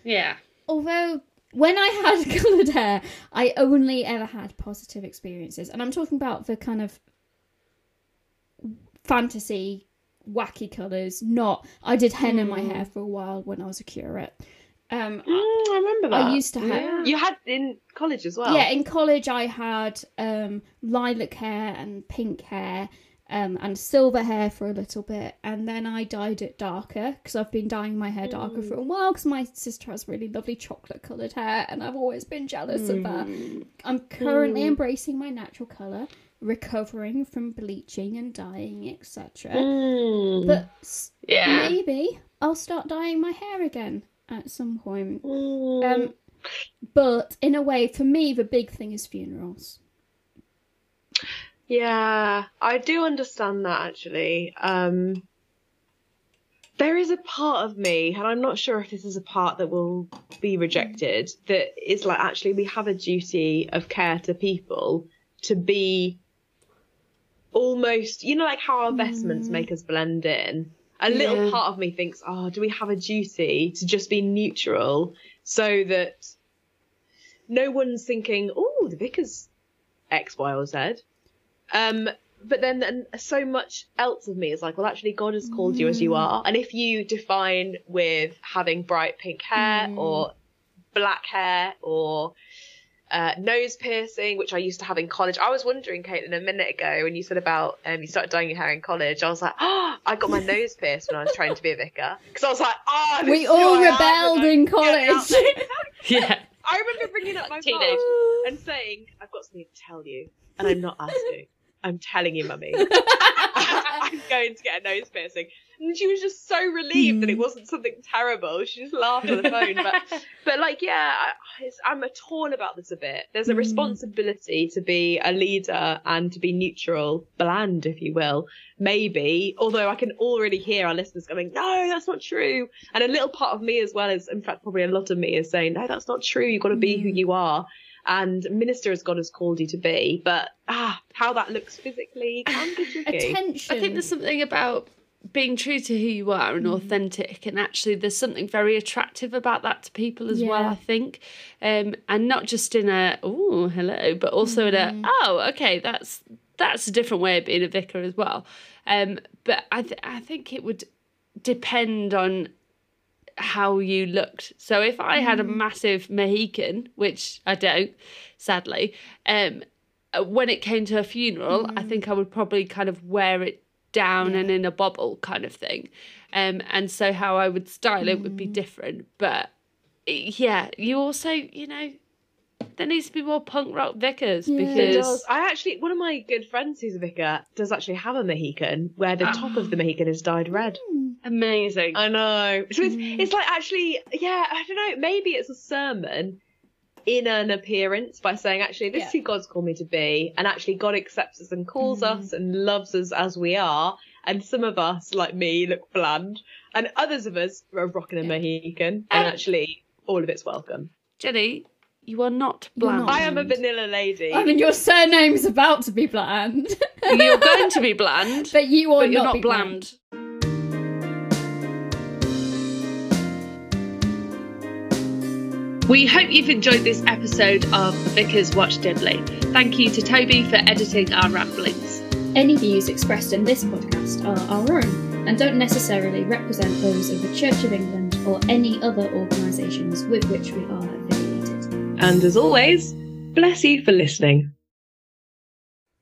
Yeah.
although when I had coloured hair, I only ever had positive experiences, and I'm talking about the kind of fantasy, wacky colours. Not I did henna in my hair for a while when I was a curate. Um,
Mm, I remember that.
I used to have-
Yeah. You had in college as well.
Yeah, in college I had um, lilac hair and pink hair um, and silver hair for a little bit, and then I dyed it darker because I've been dyeing my hair darker for a while because my sister has really lovely chocolate coloured hair, and I've always been jealous of that. I'm currently embracing my natural colour, recovering from bleaching and dying, etc.
Mm.
But
Yeah.
maybe I'll start dyeing my hair again at some point.
Mm.
Um, but in a way, for me, the big thing is funerals.
Yeah, I do understand that actually. Um, there is a part of me, and I'm not sure if this is a part that will be rejected, that is like actually we have a duty of care to people to be almost, you know, like how our vestments mm. make us blend in. A little
Yeah.
part of me thinks, oh, do we have a duty to just be neutral so that no one's thinking, oh, the vicar's X, Y, or Z. Um, but then and so much else of me is like, well, actually, God has called you as you mm. are. And if you define with having bright pink hair mm. or black hair or uh, nose piercing, which I used to have in college, I was wondering, Caitlin, a minute ago when you said about um, you started dyeing your hair in college, I was like, oh, I got my nose pierced when I was trying to be a vicar because I was like, oh, this
We
is
all rebelled in college.
Yeah.
I remember bringing up my
Teenage.
and saying, "I've got something to tell you, and I'm not asking. I'm telling you, mummy. I'm going to get a nose piercing." And she was just so relieved that it mm. wasn't something terrible. She just laughed on the phone, but but like, yeah, I, I'm torn about this a bit. There's a mm. responsibility to be a leader and to be neutral, bland, if you will. Maybe, although I can already hear our listeners going, "No, that's not true," and a little part of me as well is, in fact, probably a lot of me is saying, "No, that's not true. You've got to be who mm. you are." And minister as God has called you to be, but ah, how that looks physically can be tricky.
Attention.
I think there's something about being true to who you are and authentic and actually there's something very attractive about that to people as well i think. Um and not just in a oh hello but also in a oh okay that's that's a different way of being a vicar as well. Um but i th- i think it would depend on how you looked. So if i had a massive mohican which i don't sadly um when it came to a funeral, I think I would probably kind of wear it down and in a bobble kind of thing. Um, and so how I would style it would be different. But yeah, you also, you know, there needs to be more punk rock vicars
Yeah.
It
because
does. I actually, one of my good friends who's a vicar does actually have a Mohican where the top of the Mohican is dyed red.
amazing.
I know. So it's,
Mm.
it's like actually, yeah, I don't know. Maybe it's a sermon in an appearance by saying, actually, this is who God's called me to be. And actually, God accepts us and calls
Mm.
us and loves us as we are. And some of us, like me, look bland. And others of us are rocking a
Yeah.
Mohican. And actually, all of it's welcome.
Jenny, you are not bland.
not.
I am a vanilla lady.
I mean, your surname's about to be bland,
You're going to be bland,
but you will
but you're
not,
not
be
bland. We hope you've enjoyed this episode of Vicars Watch Dibley. Thank you to Toby for editing our ramblings.
Any views expressed in this podcast are our own and don't necessarily represent those of the Church of England or any other organisations with which we are affiliated.
and as always, bless you for listening.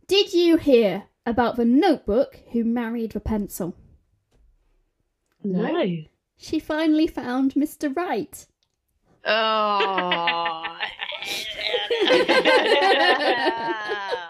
Did you hear about the notebook who married the pencil?
No.
She finally found Mr. Right.
Oh.